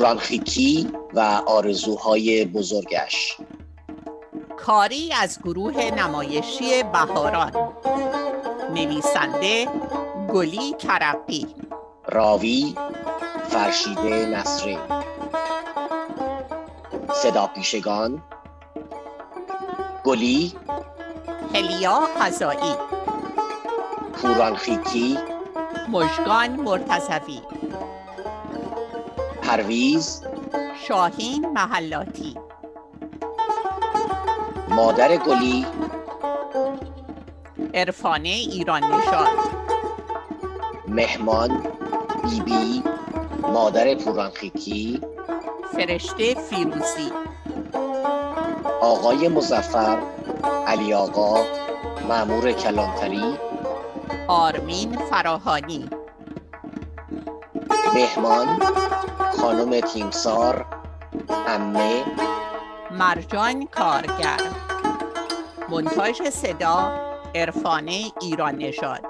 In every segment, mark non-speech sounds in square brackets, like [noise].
پورانخیکی و آرزوهای بزرگش. کاری از گروه نمایشی بهاران. نویسنده گلی کرقی. راوی فرشیده نصری. صدا پیشگان گلی هلیا قضایی پورانخیکی مژگان مرتضوی. پرویز شاهین محلاتی. مادر گلی عرفانه ایران نژاد. مهمان بیبی مادر پورانخیکی. فرشته فیروزی. آقای مزفر علی آقا معمور کلانتری. آرمین فراهانی. مهمان خانم تیمسار امه مرجان کارگر. منتاج صدا عرفانه ایران نژاد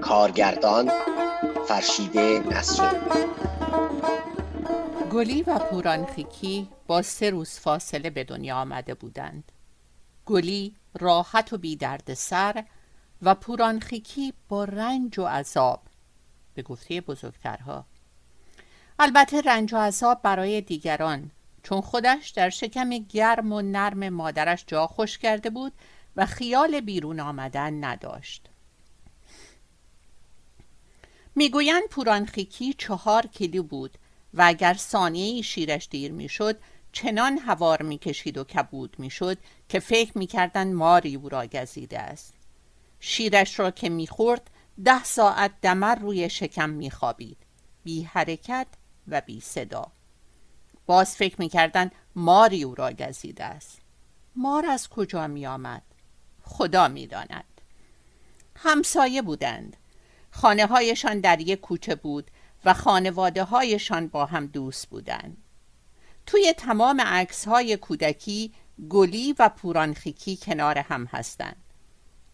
کارگردان فرشیده نصری گلی و پورانخیکی با سه روز فاصله به دنیا آمده بودند. گلی راحت و بی درد سر و پورانخیکی با رنج و عذاب به گفته بزرگترها. البته رنج و عذاب برای دیگران. چون خودش در شکم گرم و نرم مادرش جا خوش کرده بود و خیال بیرون آمدن نداشت. می‌گویند پورانخیکی چهار کیلو بود و اگر ثانیه شیرش دیر می‌شد چنان هوار می‌کشید و کبود می‌شد که فکر می‌کردند ماری او را گزیده است. شیرش را که می‌خورد ده ساعت دمر روی شکم میخوابید. بی حرکت و بی صدا. باز فکر می‌کردن ماری او را گزیده است. مار از کجا میآمد؟ خدا می‌داند. همسایه بودند. خانه هایشان در یک کوچه بود و خانواده هایشان با هم دوست بودند. توی تمام عکس های کودکی گلی و پورانخیکی کنار هم هستند.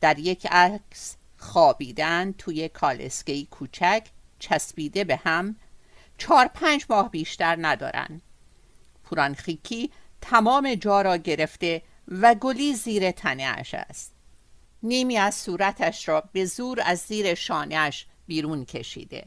در یک عکس خوابیدن توی کالسکهی کوچک چسبیده به هم چهار پنج ماه بیشتر ندارن. پورانخیکی تمام جا را گرفته و گلی زیر تنهاش است. نیمی از صورتش را به زور از زیر شانهش بیرون کشیده.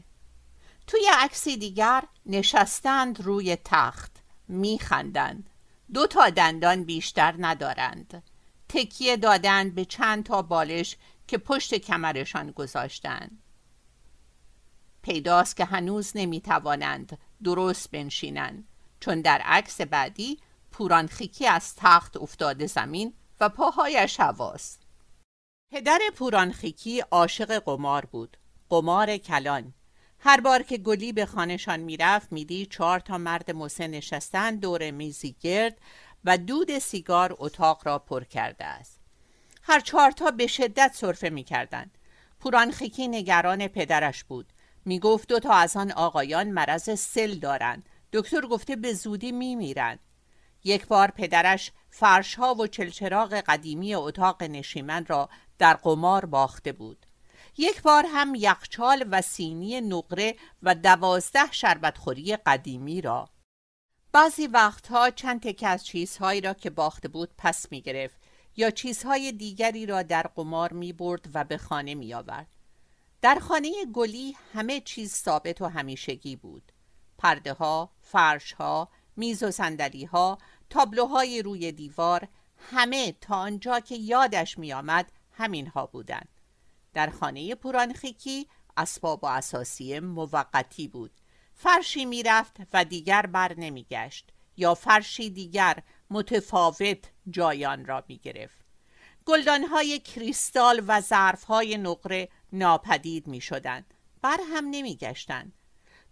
توی عکسی دیگر نشستند روی تخت میخندند. دو تا دندان بیشتر ندارند. تکیه دادند به چند تا بالش که پشت کمرشان گذاشتند. پیداست که هنوز نمی‌توانند درست بنشینند. چون در عکس بعدی پورانخیکی از تخت افتاده زمین و پاهایش هواست. پدر پورانخیکی عاشق قمار بود. قمار کلان. هر بار که گلی به خانهشان می‌رفت میدی چهار تا مرد مسن نشستن دور میزی گرد و دود سیگار اتاق را پر کرده است. هر چهارتا به شدت صرفه می‌کردند. پورانخیکی نگران پدرش بود. می‌گفت دو تا از آن آقایان مرض سل دارند. دکتر گفته به زودی میمیرند. یک بار پدرش فرشها و چلچراغ قدیمی اتاق نشیمن را در قمار باخته بود. یک بار هم یخچال و سینی نقره و دوازده شربتخوری قدیمی را. بعضی وقتها چند تکه از چیزهایی را که باخته بود پس می گرفت یا چیزهای دیگری را در قمار می برد و به خانه می آورد. در خانه گلی همه چیز ثابت و همیشگی بود. پرده ها، فرش ها، میز و سندلی ها، تابلوهای روی دیوار، همه تا آنجا که یادش می آمد همین ها بودند. در خانه پورانخیکی اسباب و اساسی موقتی بود فرشی می‌رفت و دیگر بر نمیگشت یا فرشی دیگر متفاوت جایان را می گرفت گلدانهای کریستال و ظرفهای نقره ناپدید می شدند بر هم نمی گشتند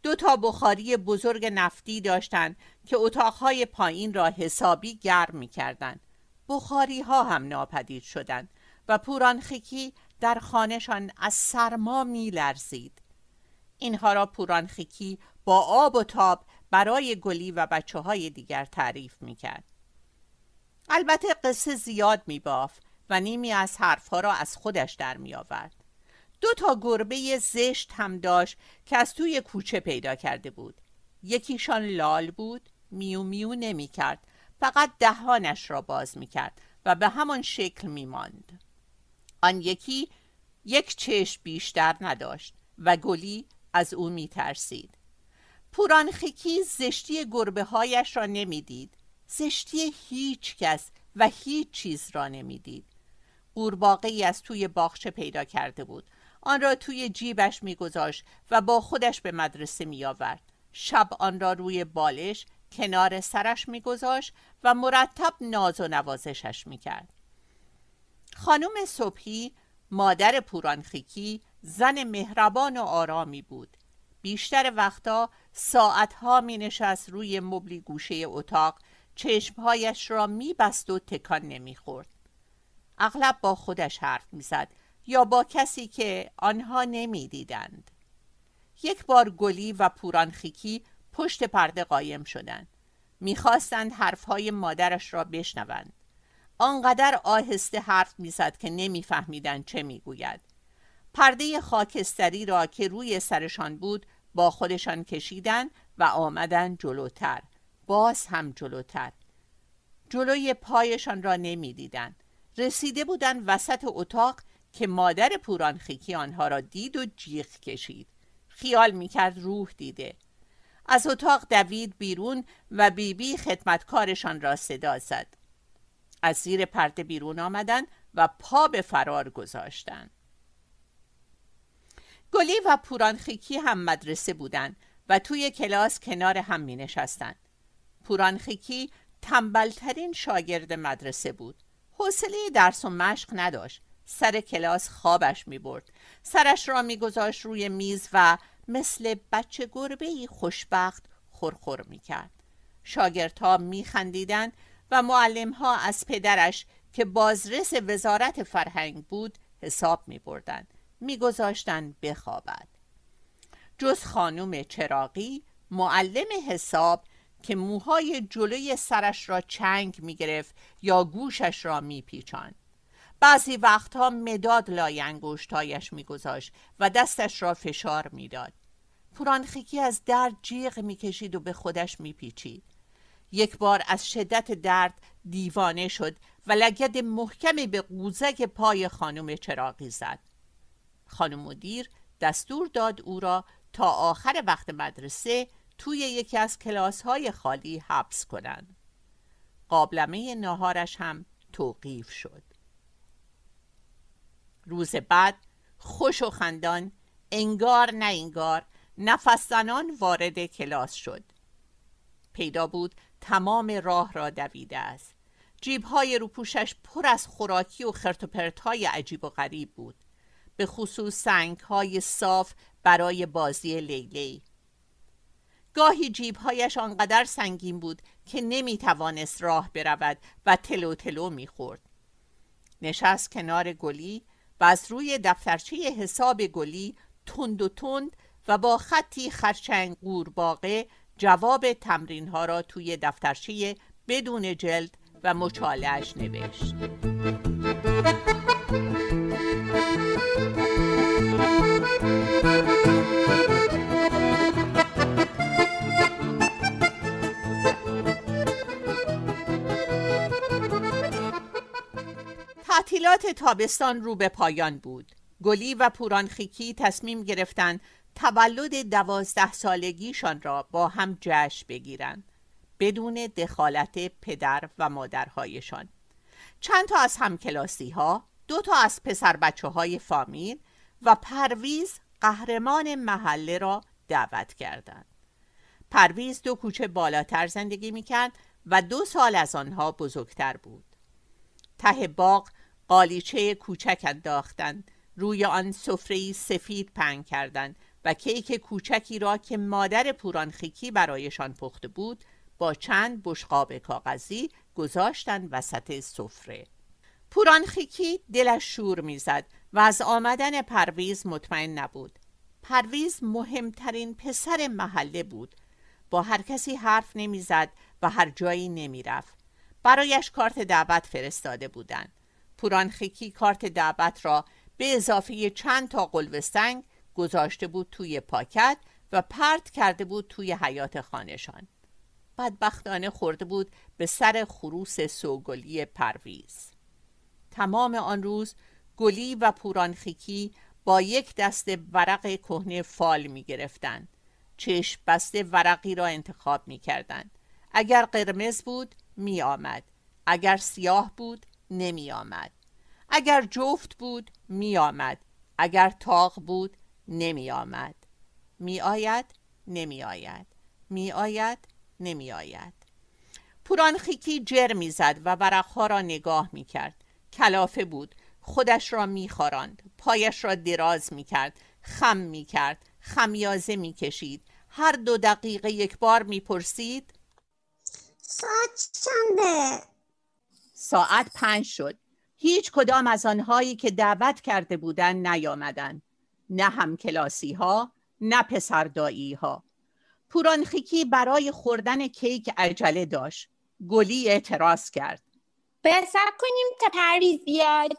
دو تا بخاری بزرگ نفتی داشتند که اتاقهای پایین را حسابی گرم می کردند بخاری ها هم ناپدید شدند و پورانخیکی در خانهشان از سرما می لرزید اینها را پورانخیکی با آب و تاب برای گلی و بچه های دیگر تعریف می کرد. البته قصه زیاد می باف و نیمی از حرفها را از خودش در می آورد. دو تا گربه زشت هم داشت که از توی کوچه پیدا کرده بود. یکیشان لال بود میو میو نمی کرد فقط دهانش را باز می کرد و به همان شکل می ماند. آن یکی یک چشم بیشتر نداشت و گلی از او می ترسید. پورانخیکی زشتی گربه هایش را نمی‌دید. زشتی هیچ کس و هیچ چیز را نمی‌دید. قورباغه از توی باغچه پیدا کرده بود. آن را توی جیبش میگذاشت و با خودش به مدرسه می آورد. شب آن را روی بالش کنار سرش میگذاشت و مرتب ناز و نوازشش می‌کرد. خانم صبحی مادر پورانخیکی زن مهربان و آرامی بود. بیشتر وقتا ساعتها می نشست روی مبلی گوشه اتاق چشمهایش را می بست و تکان نمی خورد. اغلب با خودش حرف می‌زد یا با کسی که آنها نمی دیدند. یک بار گلی و پورانخیکی پشت پرده قایم شدند. می‌خواستند حرفهای مادرش را بشنوند. آنقدر آهسته حرف می‌زد که نمیفهمیدند چه می‌گوید. پرده خاکستری را که روی سرشان بود با خودشان کشیدن و آمدن جلوتر باز هم جلوتر جلوی پایشان را نمی‌دیدند رسیده بودند وسط اتاق که مادر پورانخیکی آنها را دید و جیغ کشید خیال می‌کرد روح دیده از اتاق دوید بیرون و بیبی بی خدمتکارشان را صدا زد از زیر پرده بیرون آمدن و پا به فرار گذاشتند گلی و پورانخیکی هم مدرسه بودند و توی کلاس کنار هم می نشستند. پورانخیکی تنبلترین شاگرد مدرسه بود. حوصله درس و مشق نداشت. سر کلاس خوابش می برد. سرش را می گذاشت روی میز و مثل بچه گربه خوشبخت خورخور می کرد. شاگردها می خندیدن و معلمها از پدرش که بازرس وزارت فرهنگ بود حساب می بردن. می گذاشتن بخوابد. جز خانم چراقی معلم حساب که موهای جلوی سرش را چنگ می گرفت یا گوشش را می پیچان. بعضی وقتها مداد لای انگشتایش میگذاشت و دستش را فشار می‌داد. پورانخیکی از درد جیغ می‌کشید و به خودش میپیچید. یک بار از شدت درد دیوانه شد و لگد محکمی به قوزک پای خانم چراقی زد. خانم مدیر دستور داد او را تا آخر وقت مدرسه توی یکی از کلاس های خالی حبس کنند. قابلمه ناهارش هم توقیف شد. روز بعد خوش و خندان انگار نه انگار نفس زنان وارد کلاس شد. پیدا بود تمام راه را دویده است. جیبهای روپوشش پر از خوراکی و خرت های عجیب و غریب بود. به خصوص سنگ های صاف برای بازی لیلی. گاهی جیبهایش آنقدر سنگین بود که نمی توانست راه برود و تلو تلو می خورد. نشست کنار گلی و از روی دفترچه حساب گلی تند و تند و با خطی خرچنگ قورباغه جواب تمرین ها را توی دفترچه بدون جلد و مچالش نوشت. تعطیلات تابستان رو به پایان بود. گلی و پورانخیکی تصمیم گرفتند تولد دوازده سالگیشان را با هم جشن بگیرند بدون دخالت پدر و مادرهایشان. چند تا از همکلاسی ها دو تا از پسر بچه های فامیل و پرویز قهرمان محله را دعوت کردند. پرویز دو کوچه بالاتر زندگی می‌کرد و دو سال از آنها بزرگتر بود. ته باغ قالیچه کوچک انداختند روی آن سفره سفید پنگ کردند و کیک کوچکی را که مادر پورانخیکی برایشان پخته بود با چند بشقاب کاغذی گذاشتند وسط سفره. پورانخیکی دلش شور می‌زد و از آمدن پرویز مطمئن نبود. پرویز مهمترین پسر محله بود. با هر کسی حرف نمی‌زد و هر جایی نمی‌رفت. برایش کارت دعوت فرستاده بودند. پورانخیکی کارت دعوت را به اضافه چند تا قلوه سنگ گذاشته بود توی پاکت و پرت کرده بود توی حیات خانهشان. بدبختانه خورده بود به سر خروس سوگلی پرویز. تمام آن روز گلی و پورانخیکی با یک دست ورق کهنه فال می گرفتند چشم بسته ورقی را انتخاب می کردند اگر قرمز بود می آمد اگر سیاه بود نمی آمد اگر جفت بود می آمد اگر تاق بود نمی آمد می آید نمی آید می آید نمی آید پورانخیکی جر می‌زد و ورقها را نگاه می کرد کلافه بود. خودش را میخواراند پایش را دراز می‌کرد. خم می‌کرد. خمیازه می‌کشید. هر دو دقیقه یک بار می‌پرسید ساعت چنده؟ ساعت پنج شد. هیچ کدام از آنهایی که دعوت کرده بودند نیامدند. نه هم کلاسی ها نه پسردایی ها پورانخیکی برای خوردن کیک عجله داشت. گلی اعتراض کرد. باید کنیم تا پرویز بیاد.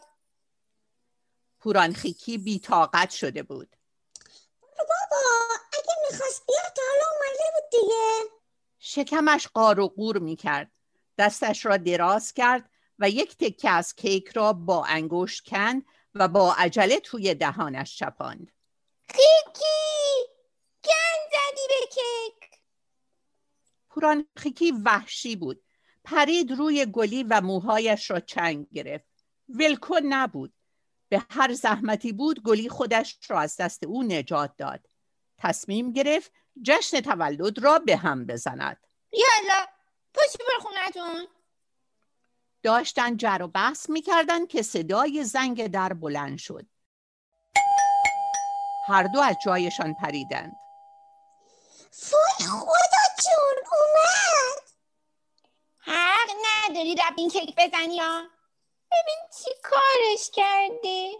پورانخیکی بیتاقت شده بود. بابا اگه می‌خواست بیاد تا حالا اومده بود دیگه. شکمش قار و قور می‌کرد. دستش را دراز کرد و یک تکه از کیک را با انگشت کند و با عجله توی دهانش چپاند. کیکی! گند زدی به کیک! پورانخیکی وحشی بود. پرید روی گلی و موهایش را چنگ گرفت. ولکن نبود. به هر زحمتی بود گلی خودش را از دست او نجات داد. تصمیم گرفت جشن تولد را به هم بزند. یالا پشت بر خونتون! داشتن جر و بحث می‌کردن که صدای زنگ در بلند شد. هر دو از جایشان پریدند. فوی خدا جون اومد. حق نداری رب این کیک بزنی ها؟ ببین چی کارش کردی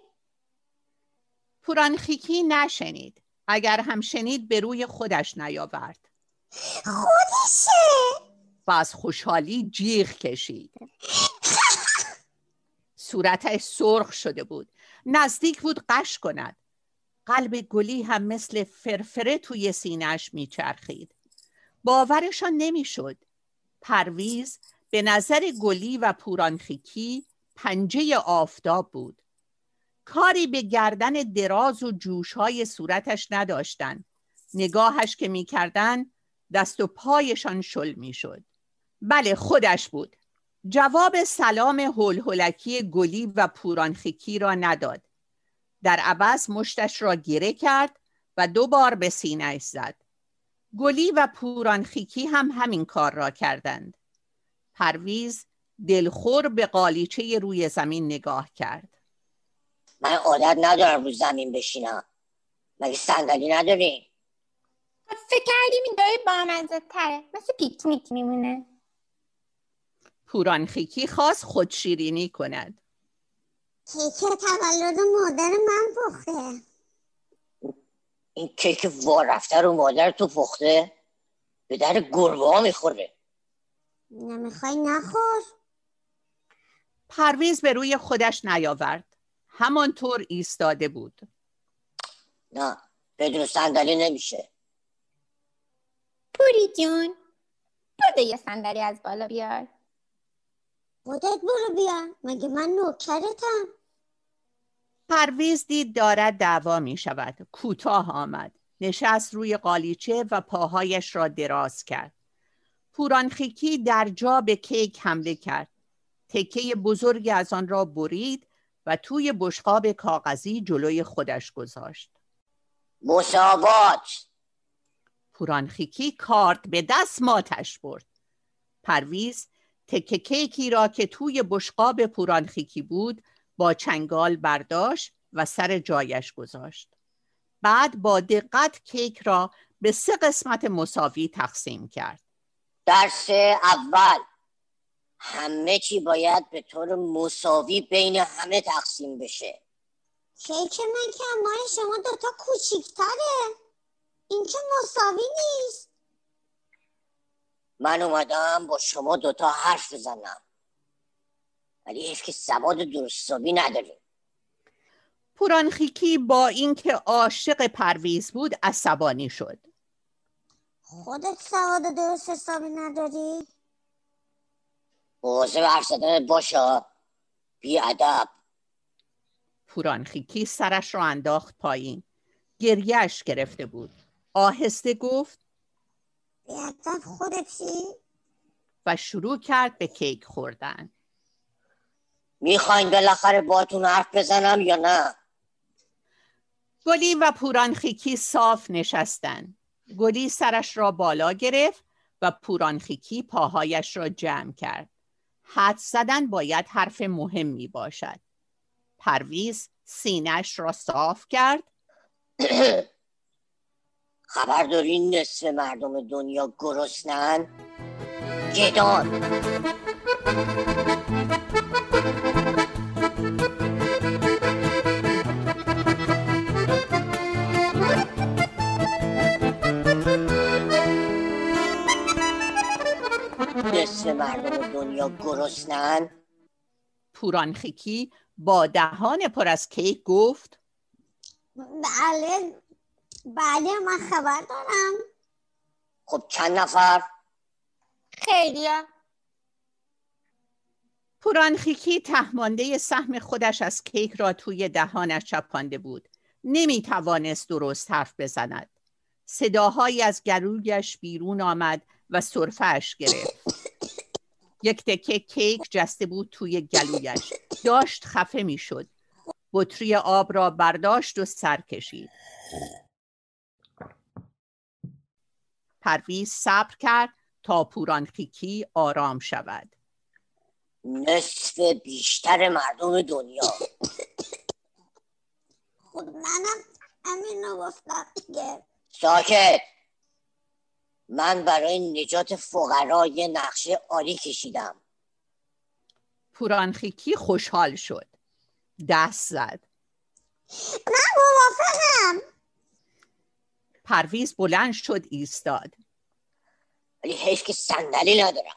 پورانخیکی نشنید. اگر هم شنید به روی خودش نیاورد. خودشه. و از خوشحالی جیغ کشید. صورتش سرخ شده بود. نزدیک بود قش کند. قلب گلی هم مثل فرفره توی سینهش میچرخید. باورشان نمی‌شد. پرویز به نظر گلی و پورانخیکی پنجه آفتاب بود. کاری به گردن دراز و جوشهای صورتش نداشتند نگاهش که می‌کردن دست و پایشان شل می‌شد. بله خودش بود. جواب سلام هول گلی و پورانخیکی را نداد. در عوض مشتش را گره کرد و دو بار به سینهش زد. گلی و پورانخیکی هم همین کار را کردند. پرویز دلخور به قالیچه روی زمین نگاه کرد. من عادت ندارم رو زمین بشینم. مگه صندلی نداریم؟ فکر کردیم این دای بامزه تره مثل پیکنیک میمونه. پورانخیکی خواست خودشیرینی کند. کیک تولد مادر من پخته. این کیک وا رفته رو مادر تو پخته؟ به در گربه ها می‌خوره نمی‌خوای نخور. پرویز به روی خودش نیاورد. همانطور ایستاده بود. نه بدون صندلی نمیشه. پوری جون بده یه صندلی از بالا بیار. خودت برو بیار مگه من نوکرتم؟ پرویز دید دارد دعوا می شود. کوتاه آمد. نشست روی قالیچه و پاهایش را دراز کرد. پورانخیکی در جا به کیک حمله کرد. تکه بزرگی از آن را برید و توی بشقاب کاغذی جلوی خودش گذاشت. مساوات! پورانخیکی کارت به دست ماتش برد. پرویز تکه کیکی را که توی بشقاب پورانخیکی بود با چنگال برداشت و سر جایش گذاشت. بعد با دقت کیک را به سه قسمت مساوی تقسیم کرد. درس اول. همه چی باید به طور مساوی بین همه تقسیم بشه. کیک من که مال شما دوتا کوچیکتره. این که مساوی نیست. من اومدم با شما دوتا حرف بزنم. ولی حیف که سواد درستابی نداریم. پورانخیکی با اینکه عاشق پرویز بود عصبانی شد. خودت سواد درست حسابی نداری؟ بوزه ورسدن باشا بی ادب پورانخیکی سرش را انداخت پایین. گریهش گرفته بود. آهسته گفت بیادب خودتی؟ و شروع کرد به کیک خوردن. می‌خواین بالاخره باتون حرف بزنم یا نه؟ گلی و پورانخیکی صاف نشستن. گلی سرش را بالا گرفت و پورانخیکی پاهایش را جمع کرد. حد زدن باید حرف مهمی باشد. پرویز سینش را صاف کرد. [coughs] خبر دارین نصف مردم دنیا گرسنن گدان نصف مردم دنیا گرسنن پورانخیکی با دهان پر از کیک گفت بله بله من خبر دارم. خب چند نفر؟ خیلی پورانخیکی تهمانده سهم خودش از کیک را توی دهانش چپانده بود. نمی توانست درست حرف بزند. صداهایی از گلویش بیرون آمد و سرفهش گرفت. یک تکه کیک جسته بود توی گلویش. داشت خفه می‌شد. بطری آب را برداشت و سر کشید. پرویز صبر کرد تا پورانخیکی آرام شود. نصف بیشتر مردم دنیا. خود منم همین رو گفتم دیگه. ساکت. من برای نجات فقرا یه نقشه عالی کشیدم. پورانخیکی خوشحال شد. دست زد. من موافقم. پرویز بلند شد ایستاد. ولی حیف که صندلی ندارم.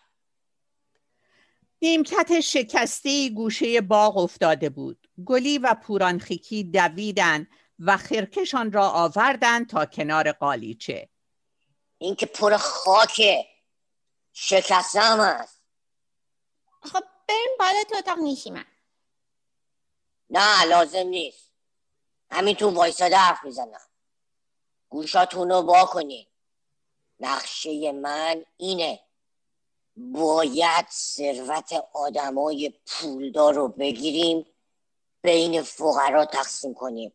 نیمکت شکسته گوشه باغ افتاده بود. گلی و پورانخیکی دویدن و خرکشان را آوردند تا کنار قالیچه. این که پر خاکه شکسته هم هست. خب بریم بالا تو اتاق نیشیمن نه لازم نیست. همینطور وایساده حرف می‌زنم. گوشاتون رو وا کنین. نقشه من اینه. باید ثروت آدمای پولدار رو بگیریم بین فقرا تقسیم کنیم.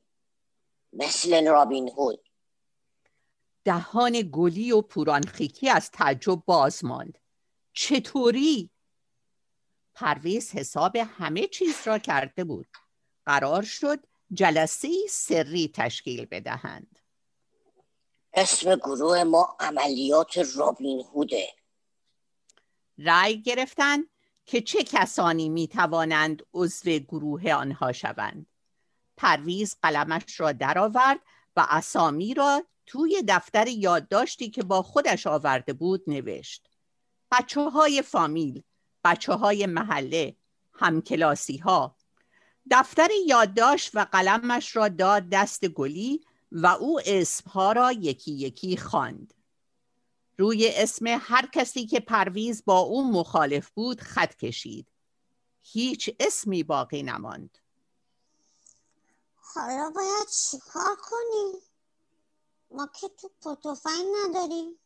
مثل رابین هود. دهان گلی و پورانخیکی از تعجب باز ماند. چطوری؟ پرویز حساب همه چیز را کرده بود. قرار شد جلسه سری تشکیل بدهند. اسم گروه ما عملیات رابین هوده. رأی گرفتند که چه کسانی می توانند عضو گروه آنها شوند؟ پرویز قلمش را درآورد و اسامی را توی دفتر یادداشتی که با خودش آورده بود نوشت. بچه های فامیل بچه های محله همکلاسی ها دفتر یادداشت و قلمش را داد دست گلی و او اسمها را یکی یکی خواند. روی اسم هر کسی که پرویز با او مخالف بود خط کشید. هیچ اسمی باقی نماند. حالا باید چیکار کنیم ما که تو پتوفنگ نداریم.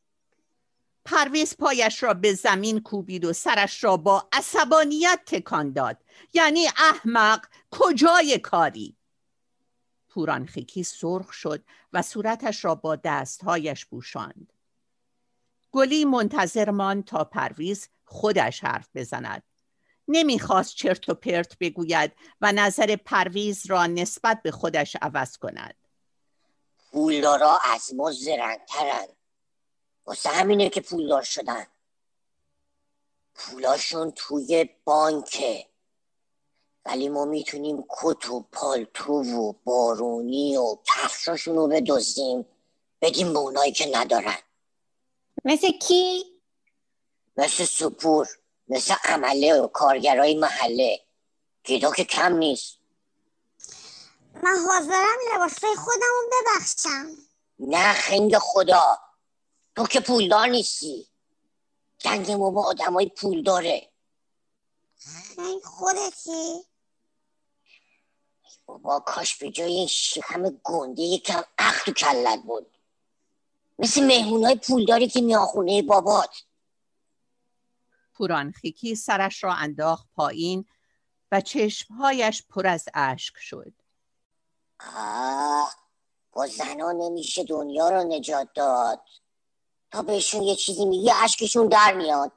پرویز پایش را به زمین کوبید و سرش را با عصبانیت تکان داد. یعنی احمق کجای کاری؟ پورانخیکی سرخ شد و صورتش را با دستهایش پوشاند. گلی منتظر ماند تا پرویز خودش حرف بزند. نمی‌خواست چرت و پرت بگوید و نظر پرویز را نسبت به خودش عوض کند. پولدارا از ما زرنگترن واسه همینه که پولدار شدن. پولاشون توی بانکه. ولی ما می‌تونیم کت و پالتو و بارونی و کفشاشون رو بدزدیم. بدیم به اونایی که ندارن. مثل کی؟ مثل سپور مثل عمله و کارگرای محله. گیدا که کم نیست. من حاضرم لباسای خودم رو ببخشم. نه خنگ خدا. تو که پولدار نیستی. گنگ ما با آدمای پول داره. من خودتی؟ بابا کاش به جای این شکم گنده یکم عقل تو کلت بود. مثل مهمونای پولداری که میان خونه بابات پورانخیکی سرش را انداخت پایین و چشمهایش پر از اشک شد. آه با زنا نمیشه دنیا رو نجات داد. تا بهشون یه چیزی میگی اشکشون در میاد.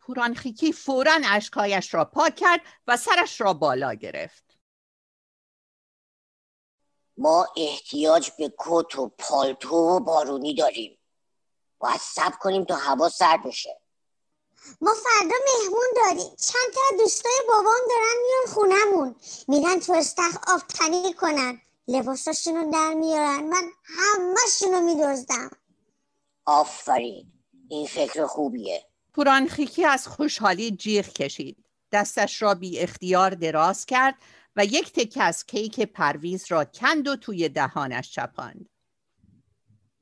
پورانخیکی فورا اشکهایش را پاک کرد و سرش را بالا گرفت. ما احتیاج به کت و پالتو و بارونی داریم. باید سب کنیم تا هوا سر بشه. ما فردا مهمون داریم. چند تا دوستای بابام دارن میان خونمون میرن تو استخ آب تنی کنن. لباساشونو در میارن. من همهشونو میدزدم. آفرین. این فکر خوبیه. پورانخیکی از خوشحالی جیغ کشید. دستش را بی اختیار دراز کرد. و یک تکه از کیک پرویز را کند و توی دهانش چپاند.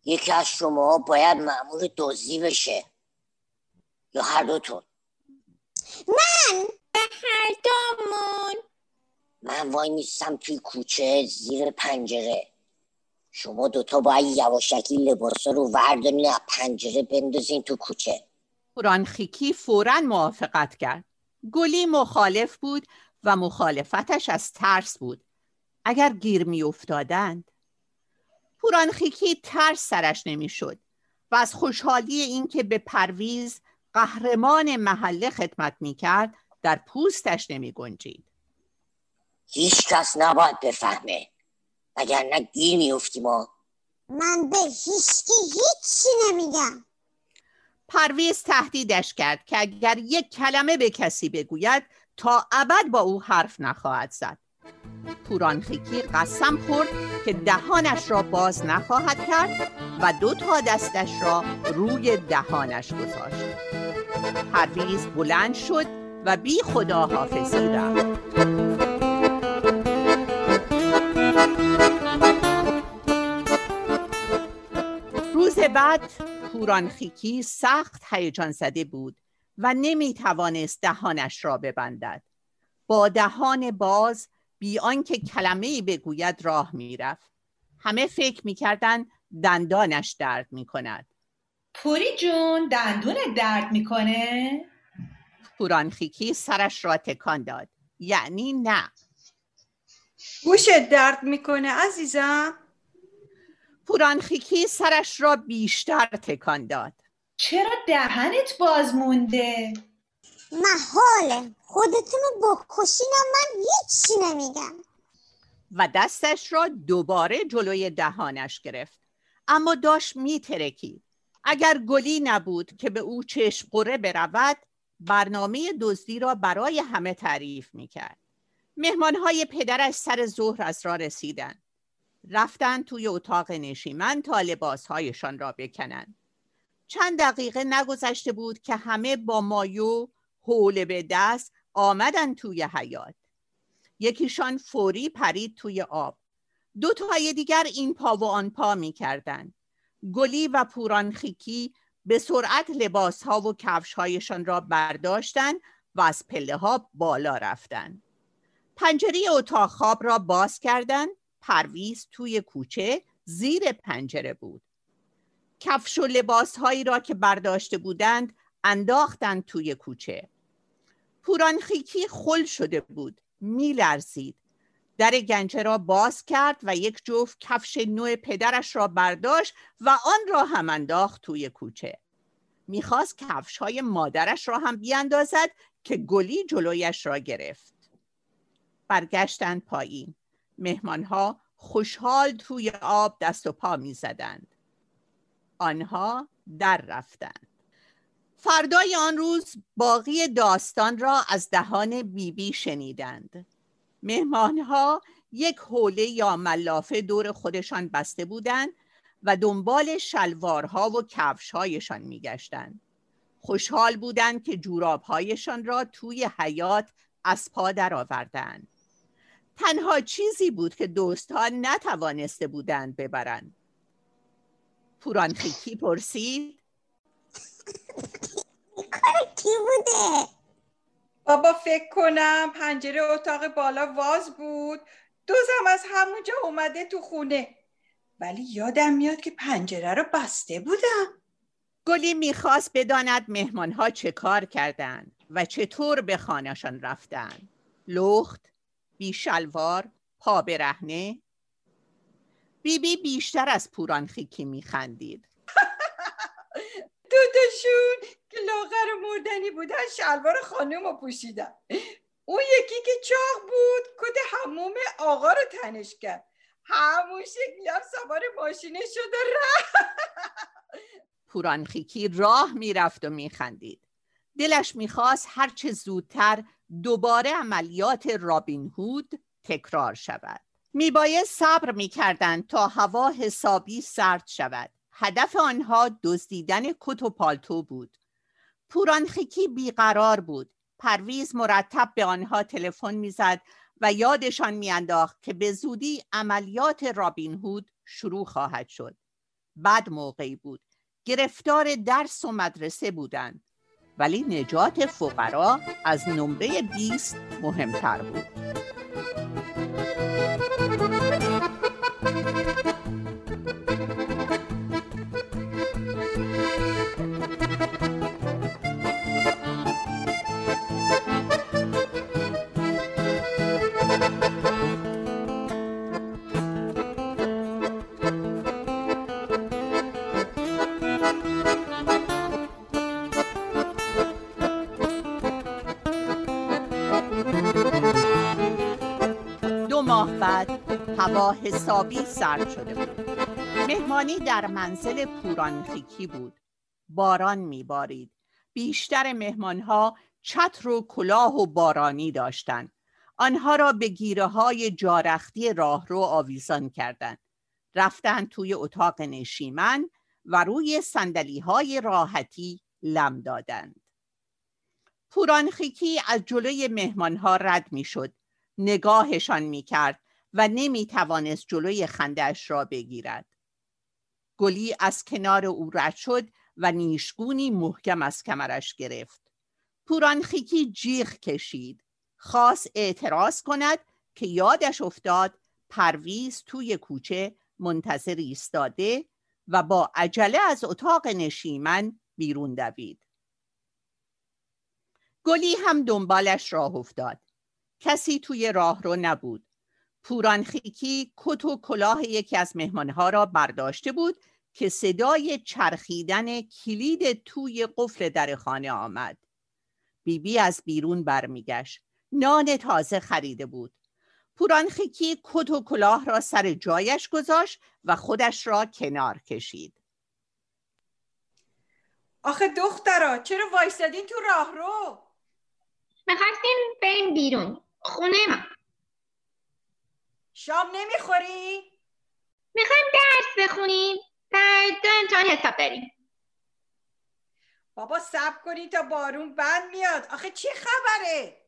یکی از شما باید معمول دزدی بشه. یا هر دوتون. من؟ هر دومون. من وای میستم توی کوچه زیر پنجره. شما دوتا باید یواشکی لباسا رو وردارین از پنجره بندازین تو کوچه. پورانخیکی فورا موافقت کرد. گلی مخالف بود. و مخالفتش از ترس بود. اگر گیر می افتادند پورانخیکی ترس سرش نمی‌شد و از خوشحالی اینکه به پرویز قهرمان محله خدمت می کرد در پوستش نمی گنجید هیچ کس نباید بفهمه. وگرنه گیر میفتیم ما من به هیچکی هیچی نمیگم. پرویز تهدیدش کرد که اگر یک کلمه به کسی بگوید تا ابد با او حرف نخواهد زد. پورانخیکی قسم خورد که دهانش را باز نخواهد کرد و دو تا دستش را روی دهانش گذاشت. پرویز بلند شد و بی خدا حافظی رفت. روز بعد پورانخیکی سخت هیجان زده بود. و نمی توانست دهانش را ببندد. با دهان باز بی آنکه کلمه بگوید راه می‌رفت. همه فکر می‌کردند دندانش درد می‌کند. پوری جون دندون درد می‌کنه؟ پورانخیکی سرش را تکان داد. یعنی نه. گوشت درد می‌کنه عزیزم؟ پورانخیکی سرش را بیشتر تکان داد. چرا دهنت باز مونده؟ محاله. خودتونو بکشینم من هیچی نمیگم. و دستش را دوباره جلوی دهانش گرفت. اما داشت میترکید. اگر گلی نبود که به او چشم قره برود برنامه دزدی را برای همه تعریف می‌کرد. مهمانهای پدرش سر ظهر از را رسیدند. رفتن توی اتاق نشیمن تا لباسهایشان را بکنند. چند دقیقه نگذشته بود که همه با مایو حوله به دست آمدن توی حیات یکیشان فوری پرید توی آب دو تای دیگر این پا و آن پا می کردن. گلی و پورانخیکی به سرعت لباس ها و کفش هایشان را برداشتند و از پله ها بالا رفتند. پنجره اتاق خواب را باز کردند. پرویز توی کوچه زیر پنجره بود. کفش و لباس هایی را که برداشته بودند انداختند توی کوچه. پورانخیکی خل شده بود. میلرزید. در گنجه را باز کرد و یک جفت کفش نوع پدرش را برداشت و آن را هم انداخت توی کوچه. می‌خواست کفش های مادرش را هم بیاندازد که گلی جلویش را گرفت. برگشتند پایین. مهمانها خوشحال توی آب دست و پا می‌زدند. آنها در رفتند. فردای آن روز باقی داستان را از دهان بیبی بی شنیدند. مهمانها یک حوله یا ملافه دور خودشان بسته بودند و دنبال شلوارها و کفشهایشان میگشتند. خوشحال بودند که جورابهایشان را توی حیات از پا درآوردند. تنها چیزی بود که دوستان نتوانسته بودند ببرند. پورانخیکی پرسید. کار کی بوده؟ بابا فکر کنم پنجره اتاق بالا واز بود. دوزم از همونجا اومده تو خونه. ولی یادم میاد که پنجره رو بسته بودم. گلی می‌خواست بداند مهمانها چه کار کردند و چطور به خانهشان رفتند. لخت بیشلوار پا برهنه بیبی بی بیشتر از پورانخیکی میخندید. [laughs] دو تاشون که لاغر مردنی بودن شلوار خانم رو پوشیدن. اون یکی که چاق بود کت هموم آقا رو تنش کرد. همون شکلی هم سوار ماشینش شده رفت. [laughs] پورانخیکی راه می‌رفت و میخندید. دلش می‌خواست هرچه زودتر دوباره عملیات رابین هود تکرار شود. میباید صبر می‌کردند تا هوا حسابی سرد شود. هدف آنها دزدیدن کت و پالتو بود. پورانخیکی بیقرار بود. پرویز مرتب به آنها تلفن می‌زد و یادشان میانداخت که به زودی عملیات رابین هود شروع خواهد شد. بد موقعی بود. گرفتار درس و مدرسه بودند. ولی نجات فقرا از نمره 20 مهمتر بود. حسابی سرد شده بود. مهمانی در منزل پورانخیکی بود. باران میبارید. بیشتر مهمانها چتر و کلاه و بارانی داشتند. آنها را به گیره های جارختی راهرو آویزان کردند. رفتند توی اتاق نشیمن و روی سندلی های راحتی لم دادند. پورانخیکی از جلوی مهمانها رد می‌شد. نگاهشان می‌کرد و نمی توانست جلوی خندش را بگیرد. گلی از کنار او رد شد و نیشگونی محکم از کمرش گرفت. پورانخیکی جیغ کشید. خواست اعتراض کند که یادش افتاد پرویز توی کوچه منتظر ایستاده و با عجله از اتاق نشیمن بیرون دوید. گلی هم دنبالش راه افتاد. کسی توی راه رو نبود. پورانخیکی کت و کلاه یکی از مهمانها را برداشته بود که صدای چرخیدن کلید توی قفل در خانه آمد. بیبی بی از بیرون برمیگشت. نان تازه خریده بود. پورانخیکی کت و کلاه را سر جایش گذاشت و خودش را کنار کشید. آخه دخترا چرا وایستادین تو راه رو؟ می‌خواستیم بریم بیرون. خونه ما. شام نمی‌خوری؟ می‌خوایم درس بخونیم در دو امتحان حساب داریم بابا سب کنی تا بارون بند میاد آخه چی خبره؟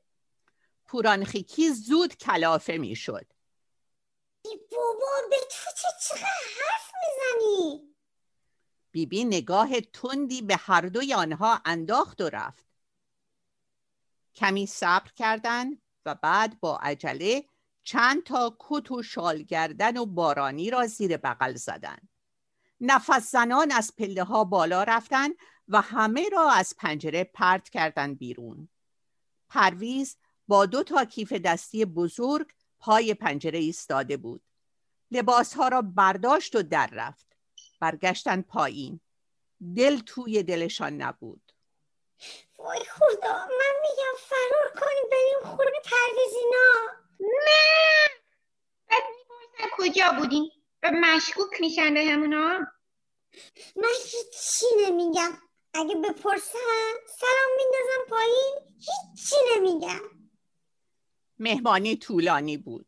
پورانخیکی زود کلافه می‌شد بابا به تو چه چقدر حرف می‌زنی؟ بیبی نگاه تندی به هر دوی آنها انداخت و رفت کمی صبر کردند و بعد با عجله چند تا کت و شالگردن و بارانی را زیر بغل زدند نفس زنان از پله ها بالا رفتن و همه را از پنجره پرت کردن بیرون. پرویز با دو تا کیف دستی بزرگ پای پنجره ایستاده بود. لباس ها را برداشت و در رفت. برگشتن پایین. دل توی دلشان نبود. وای خدا من میگم فرار کنیم بریم خونه پرویزینا نه! بعد می‌پرسن کجا بودین؟ و مشکوک میشن به همونا. من هیچی نمیگم. اگه بپرسن سلام میندازم پایین هیچی نمیگم. مهمانی طولانی بود.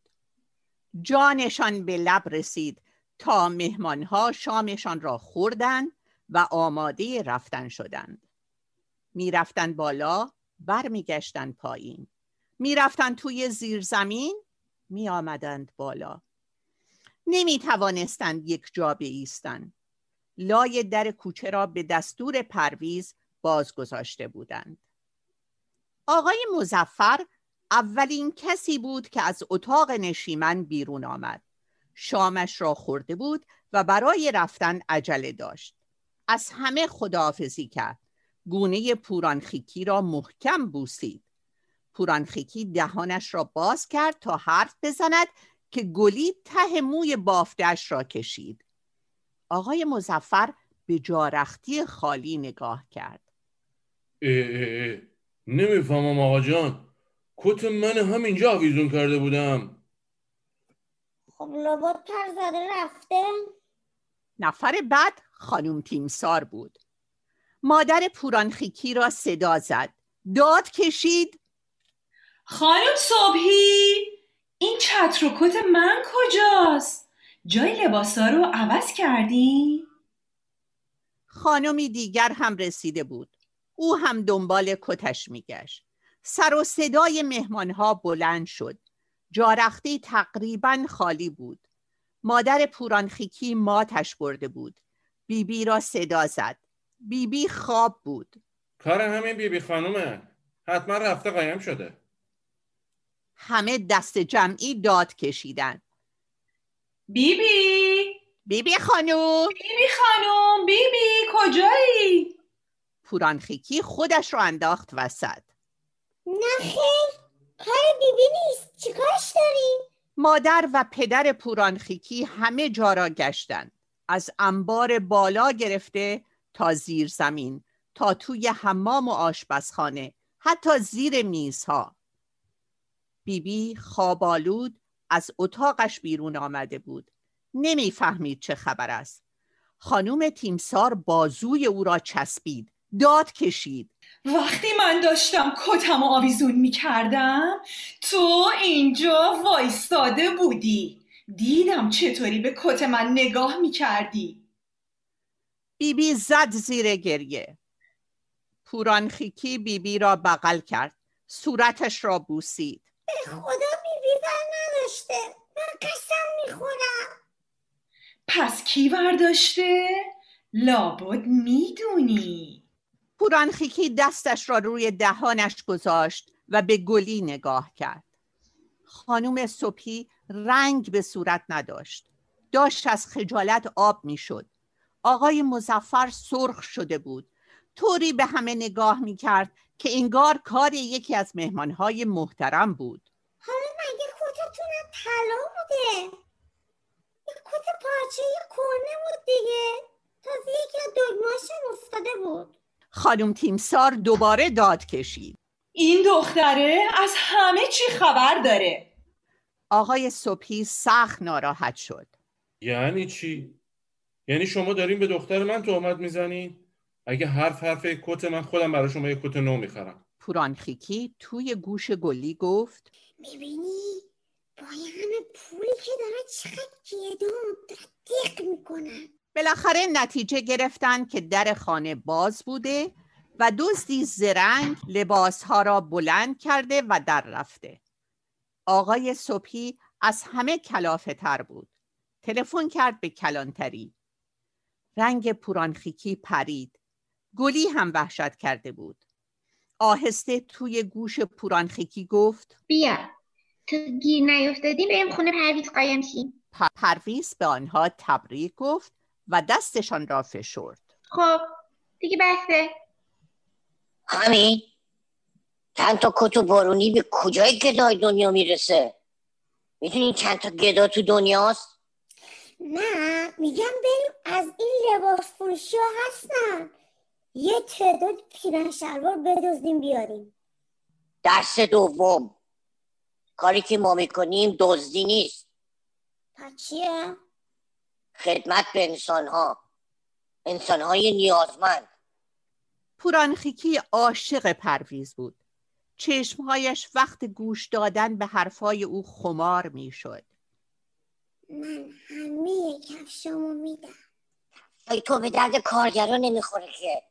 جانشان به لب رسید تا مهمانها شامشان را خوردند و آماده رفتن شدند. می‌رفتند بالا برمیگشتند پایین. می‌رفتند توی زیر زمین می آمدند بالا. نمی توانستند یک جا بایستند لای در کوچه را به دستور پرویز باز گذاشته بودند. آقای مزفر اولین کسی بود که از اتاق نشیمن بیرون آمد. شامش را خورده بود و برای رفتن عجله داشت. از همه خداحافظی کرد. گونه پورانخیکی را محکم بوسید. پورانخیکی دهانش را باز کرد تا حرف بزند که گلی ته موی بافتش را کشید. آقای مزفر به جارختی خالی نگاه کرد. نمی‌فهمم آقا جان. کت من همینجا آویزون کرده بودم. خب لابد پر زده رفته. نفر بعد خانم تیمسار بود. مادر پورانخیکی را صدا زد. داد کشید. خانم صبحی این چتر و کت من کجاست؟ جای لباسا رو عوض کردی؟ خانمی دیگر هم رسیده بود. او هم دنبال کتش میگشت. سر و صدای مهمانها بلند شد. جارختی تقریبا خالی بود. مادر پورانخیکی ماتش برده بود. بیبی بی را صدا زد. بیبی بی خواب بود. کار همین بیبی بی خانومه. حتما رفته قایم شده. همه دست جمعی داد کشیدن. بیبی. بیبی خانوم. بیبی خانوم بیبی کجایی؟ پورانخیکی خودش رو انداخت وسط. نخیر کار بیبی نیست. چیکارش داری؟ مادر و پدر پورانخیکی همه جا را گشتند. از انبار بالا گرفته تا زیر زمین تا توی حمام و آشپزخانه حتی زیر میزها. بیبی خوابالود از اتاقش بیرون آمده بود. نمی‌فهمید چه خبر است. خانوم تیمسار بازوی او را چسبید. داد کشید. وقتی من داشتم کتم و آویزون می کردم تو اینجا وایستاده بودی. دیدم چطوری به کت من نگاه می کردی بیبی بی زد زیر گریه. پورانخیکی بیبی بی را بغل کرد. صورتش را بوسید. به خدا بیبی بر نداشته. من قسم می‌خورم. پس کی برداشته؟ لابد می‌دونی. پورانخیکی دستش را روی دهانش گذاشت و به گلی نگاه کرد. خانوم صبحی رنگ به صورت نداشت. داشت از خجالت آب می‌شد. آقای مزفر سرخ شده بود. طوری به همه نگاه می کرد که انگار کار یکی از مهمانهای محترم بود. حالا مگه کتتون طلا بوده؟ یه کت پارچه کنه بود دیگه. تازه یکی از دگماشم افتاده بود. خانم تیمسار دوباره داد کشید. این دختره از همه چی خبر داره. آقای صبحی سخت ناراحت شد. یعنی چی؟ یعنی شما دارین به دختر من تهمت می‌زنین؟ اگه حرف حرف کت من خودم برای شما یک کت نو می‌خرم. پورانخیکی توی گوش گلی گفت می‌بینی؟ با همه پولی که داره چقدر گیدون داره می‌کنن بالاخره نتیجه گرفتن که در خانه باز بوده و دزدی زرنگ لباسها را بلند کرده و در رفته. آقای صبحی از همه کلافه تر بود. تلفن کرد به کلانتری. رنگ پورانخیکی پرید. گلی هم وحشت کرده بود. آهسته توی گوش پورانخیکی گفت بیا تو گیر نیفتادیم بریم خونه پرویز قایم شیم. پرویز به آنها تبریک گفت و دستشان را فشرد. خب دیگه بسته همین چند تا کت و بارونی به کجای گدای دنیا می‌رسه؟ می‌دونین چند تا گدا تو دنیاست؟ نه میگم بریم از این لباس فروشی هستن. یه تعداد پیرن شلوار بدزدیم بیاریم. درس دوم. کاری که ما می‌کنیم دزدی نیست. پس چیه؟ خدمت به انسانها. انسانهای نیازمند. پورانخیکی عاشق پرویز بود. چشمهایش وقت گوش دادن به حرفای او خمار می‌شد. من همه کفشامو میدم. ای تو به درد کارگران نمی‌خوره که.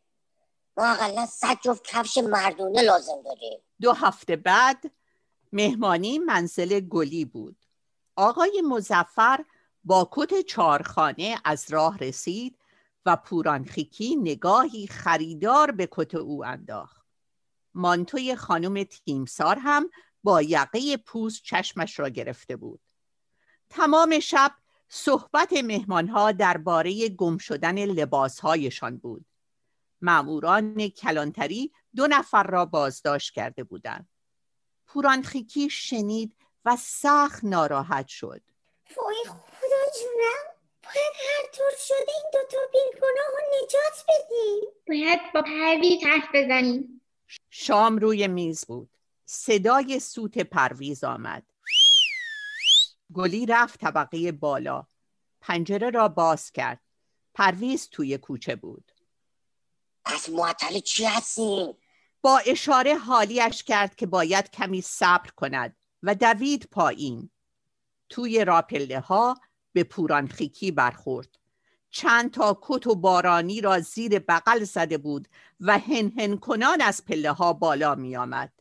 ما صد جفت کفش مردونه لازم داریم. دو هفته بعد مهمانی منزل گلی بود. آقای مزفر با کت چارخانه از راه رسید و پورانخیکی نگاهی خریدار به کت او انداخت. مانتوی خانم تیمسار هم با یقه پوست چشمش را گرفته بود. تمام شب صحبت مهمانها درباره گم شدن لباسهایشان بود. معموران کلانتری دو نفر را بازداشت کرده بودند. پورانخیکی شنید و سخت ناراحت شد. وای خدا جونم باید هر طور شده این دوتا بیگناه رو نجات بدیم. باید با پرویز حرف بزنیم. شام روی میز بود. صدای سوت پرویز آمد. گلی رفت طبقه بالا. پنجره را باز کرد. پرویز توی کوچه بود. از معطل چی هستین؟ با اشاره حالیش کرد که باید کمی صبر کند و دوید پایین. توی راپله ها به پورانخیکی برخورد. چند تا کت و بارانی را زیر بغل زده بود و هن هن کنان از پله ها بالا می آمد.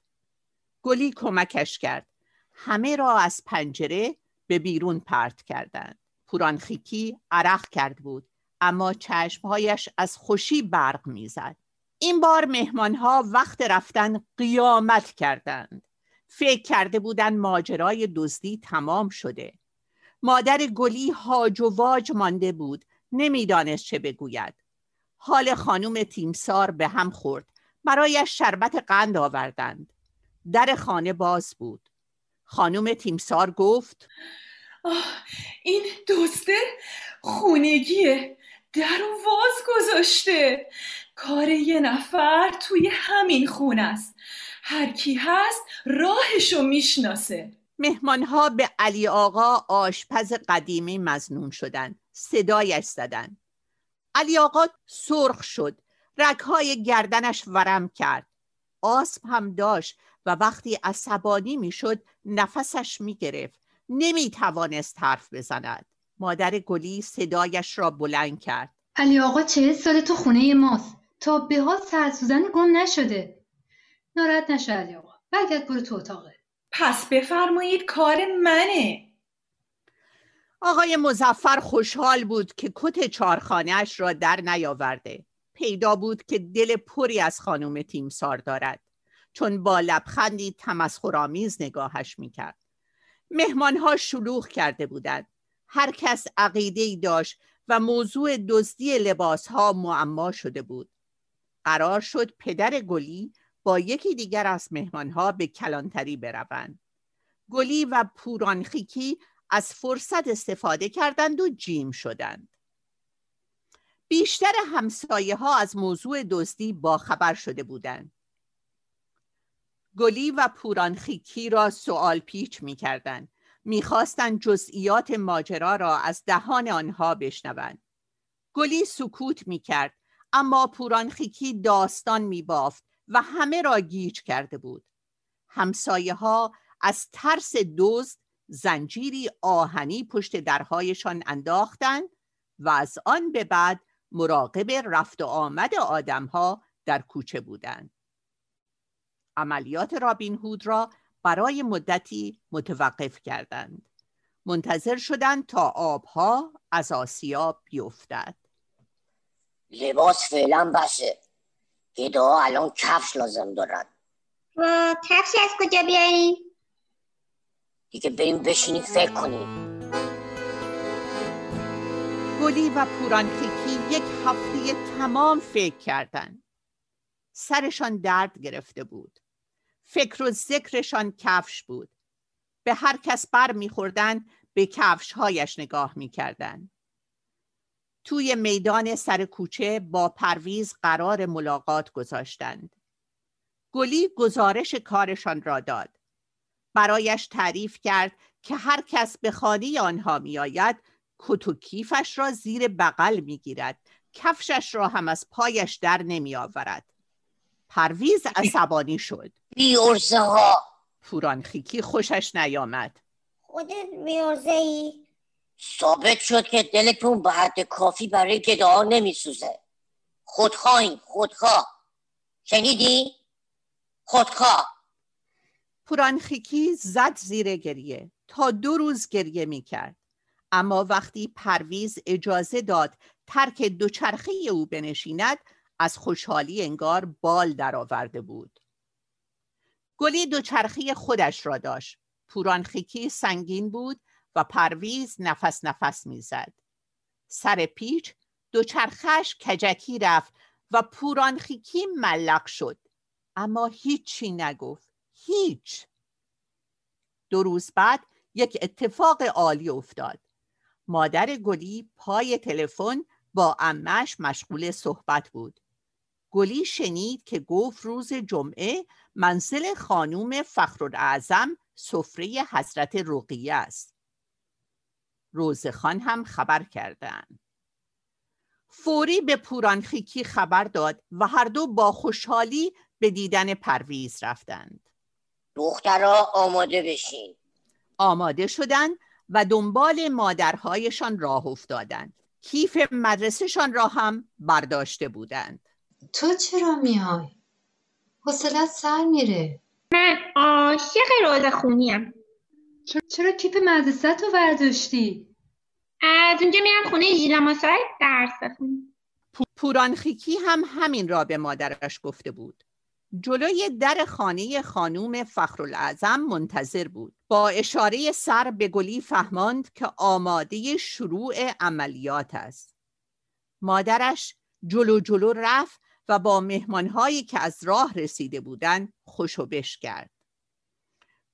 گلی کمکش کرد. همه را از پنجره به بیرون پرت کردند. پورانخیکی عرق کرد بود. اما چشمهایش از خوشی برق می‌زد. این بار مهمانها وقت رفتن قیامت کردند. فکر کرده بودند ماجرای دزدی تمام شده. مادر گلی هاج و واج مانده بود. نمی‌دانست چه بگوید. حال خانم تیمسار به هم خورد. برایش شربت قند آوردند. در خانه باز بود. خانم تیمسار گفت آه این دزده خونگیه. در و واز گذاشته. کار یه نفر توی همین خونه است. هر کی هست راهشو می‌شناسه. مهمانها به علی آقا آشپز قدیمی مزنون شدند صدایش زدند علی آقا سرخ شد. رگهای گردنش ورم کرد. آسم هم داشت و وقتی عصبانی می‌شد نفسش می‌گرفت. نمی توانست حرف بزند. مادر گلی صدایش را بلند کرد. علی آقا چه سال تو خونه ماست. تا به حال سرسوزن گم نشده. ناراحت نشو علی آقا. برگرد برو تو اتاقه. پس بفرمایید کار منه. آقای مزفر خوشحال بود که کت چارخانهاش را در نیاورده. پیدا بود که دل پری از خانم تیمسار دارد. چون با لبخندی تمسخرآمیز نگاهش می‌کرد. مهمانها شلوغ کرده بودند. هر کس عقیده ای داشت و موضوع دزدی لباس ها معما شده بود. قرار شد پدر گلی با یکی دیگر از مهمانها به کلانتری بروند. گلی و پورانخیکی از فرصت استفاده کردند و جیم شدند. بیشتر همسایه ها از موضوع دزدی باخبر شده بودند. گلی و پورانخیکی را سوال پیچ می کردن. می خواستن جزئیات ماجرا را از دهان آنها بشنوند. گلی سکوت می کرد اما پورانخیکی داستان می بافت و همه را گیج کرده بود. همسایه ها از ترس دزد زنجیری آهنی پشت درهایشان انداختند و از آن به بعد مراقب رفت و آمد آدمها در کوچه بودند. عملیات رابین هود را برای مدتی متوقف کردند. منتظر شدند تا آبها از آسیا بیفتد. لباس فعلا بسه گدا الان کفش لازم دارن و کفشی از کجا بیاریم دیگه بریم بشینیم فکر کنیم گلی و پورانکیکی یک هفته تمام فکر کردند. سرشان درد گرفته بود. فکر و ذکرشان کفش بود. به هر کس بر میخوردن به کفش هایش نگاه می‌کردن توی میدان سر کوچه با پرویز قرار ملاقات گذاشتند. گلی گزارش کارشان را داد. برایش تعریف کرد که هر کس به خانه آنها میآید کت کیفش را زیر بغل می‌گیرد. کفشش را هم از پایش در نمی آورد پرویز عصبانی شد. بیورزه ها پورانخیکی خوشش نیامد. خودت میارزه ای ثابت شد که دلتون به حد کافی برای گداها نمیسوزه. خودخواهیم خودخواه. شنیدی؟ خودخواه. پورانخیکی زد زیر گریه. تا دو روز گریه می کرد. اما وقتی پرویز اجازه داد ترک دوچرخه او بنشیند از خوشحالی انگار بال درآورده بود. گلی دوچرخه خودش را داشت. پورانخیکی سنگین بود و پرویز نفس نفس می‌زد. سر پیچ دوچرخش کجکی رفت و پورانخیکی ملق شد. اما هیچی نگفت. هیچ. دو روز بعد یک اتفاق عالی افتاد. مادر گلی پای تلفن با امش مشغول صحبت بود. گلی شنید که گفت روز جمعه منزل خانوم فخرالاعظم سفره حضرت رقیه است. روزخان هم خبر کردند فوری به پورانخیکی خبر داد و هر دو با خوشحالی به دیدن پرویز رفتند. دخترها آماده بشین. آماده شدند و دنبال مادرهایشان راه افتادند. کیف مدرسهشان را هم برداشته بودند. تو چرا میای؟ حوصلت سر میره. من عاشق روز خونیم. چرا کیف مدرسه تو برداشتی؟ از اونجا میرم خونه ژیلا درس بخونم. پورانخیکی هم همین را به مادرش گفته بود. جلوی در خانه خانوم فخرالعظم منتظر بود. با اشاره سر به گلی فهماند که آماده شروع عملیات است. مادرش جلو جلو رفت و با مهمانهایی که از راه رسیده بودند خوشو بش کرد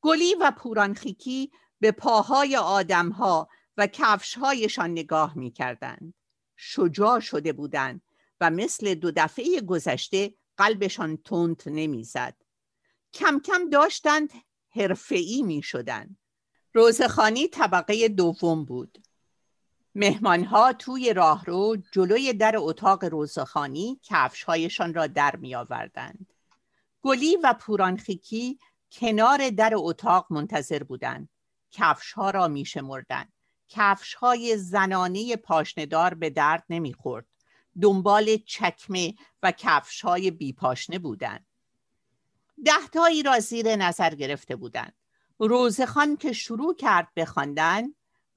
گلی و پورانخیکی به پاهای آدمها و کفشهایشان نگاه می کردند. شجاع شده بودند و مثل دو دفعه گذشته قلبشان تند نمی‌زد. کم کم داشتند حرفه‌ای می شدند. روزخانی طبقه دوم بود. مهمانها توی راهرو جلوی در اتاق روزخانی کفشهایشان را در می آوردند. گلی و پورانخیکی کنار در اتاق منتظر بودند. کفشها را می شمردند. کفش های زنانه پاشندار به درد نمی‌خورد. دنبال چکمه و کفش های بیپاشنه بودند. دهتایی را زیر نظر گرفته بودند. روزخان که شروع کرد بخواندن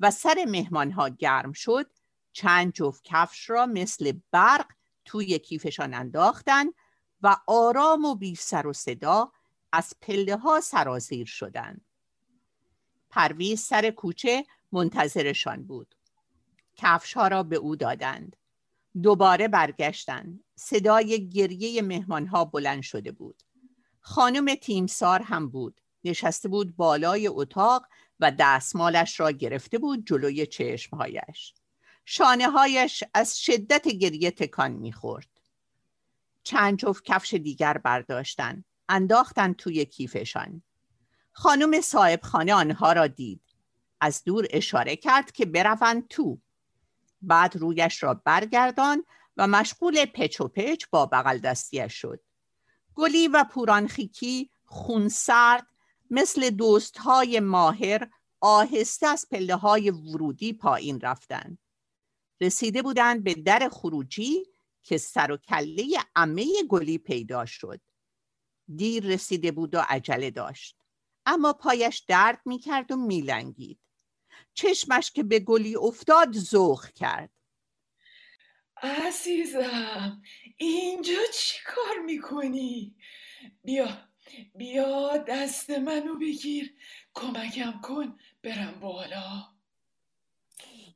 و سر مهمان ها گرم شد. چند جفت کفش را مثل برق توی کیفشان انداختند و آرام و بی سر و صدا از پله ها سرازیر شدند. پرویز سر کوچه منتظرشان بود. کفش ها را به او دادند. دوباره برگشتند. صدای گریه مهمان ها بلند شده بود. خانم تیمسار هم بود. نشسته بود بالای اتاق و دستمالش را گرفته بود جلوی چشمهایش. شانه هایش از شدت گریه تکان می‌خورد. چند جفت کفش دیگر برداشتن انداختن توی کیفشان. خانم صاحب خانه آنها را دید. از دور اشاره کرد که بروند تو. بعد رویش را برگردان و مشغول پچ و پچ با بغل دستیش شد. گلی و پورانخیکی خونسرد مثل دوستهای ماهر آهسته از پله های ورودی پایین رفتند رسیده بودند به در خروجی که سر و کله عمه گلی پیدا شد. دیر رسیده بود و عجله داشت. اما پایش درد می‌کرد و میلنگید. چشمش که به گلی افتاد زوخ کرد. عزیزم اینجا چی کار می‌کنی؟ بیا. بیا دست منو بگیر. کمکم کن برم بالا.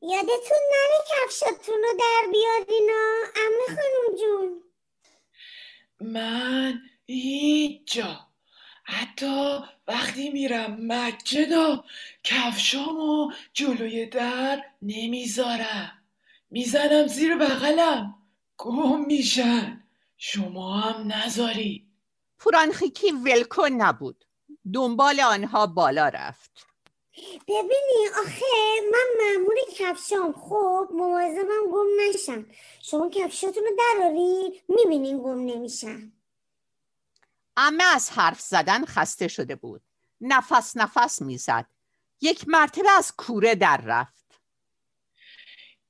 یادتون نره کفشاتون رو در بیارینا امه خانم جون. من هیچ جا حتی وقتی میرم مجدا کفشامو جلوی در نمی‌ذارم. می‌زنم زیر بغلم. گم میشن. شما هم نذاری پورانخیکی ولکن نبود. دنبال آنها بالا رفت. ببینی آخه من معمول کفشام خب مواظبم گم نشم. شما کفشاتون رو درارید می‌بینین گم نمیشن امه از حرف زدن خسته شده بود. نفس نفس می‌زد. یک مرتبه از کوره در رفت.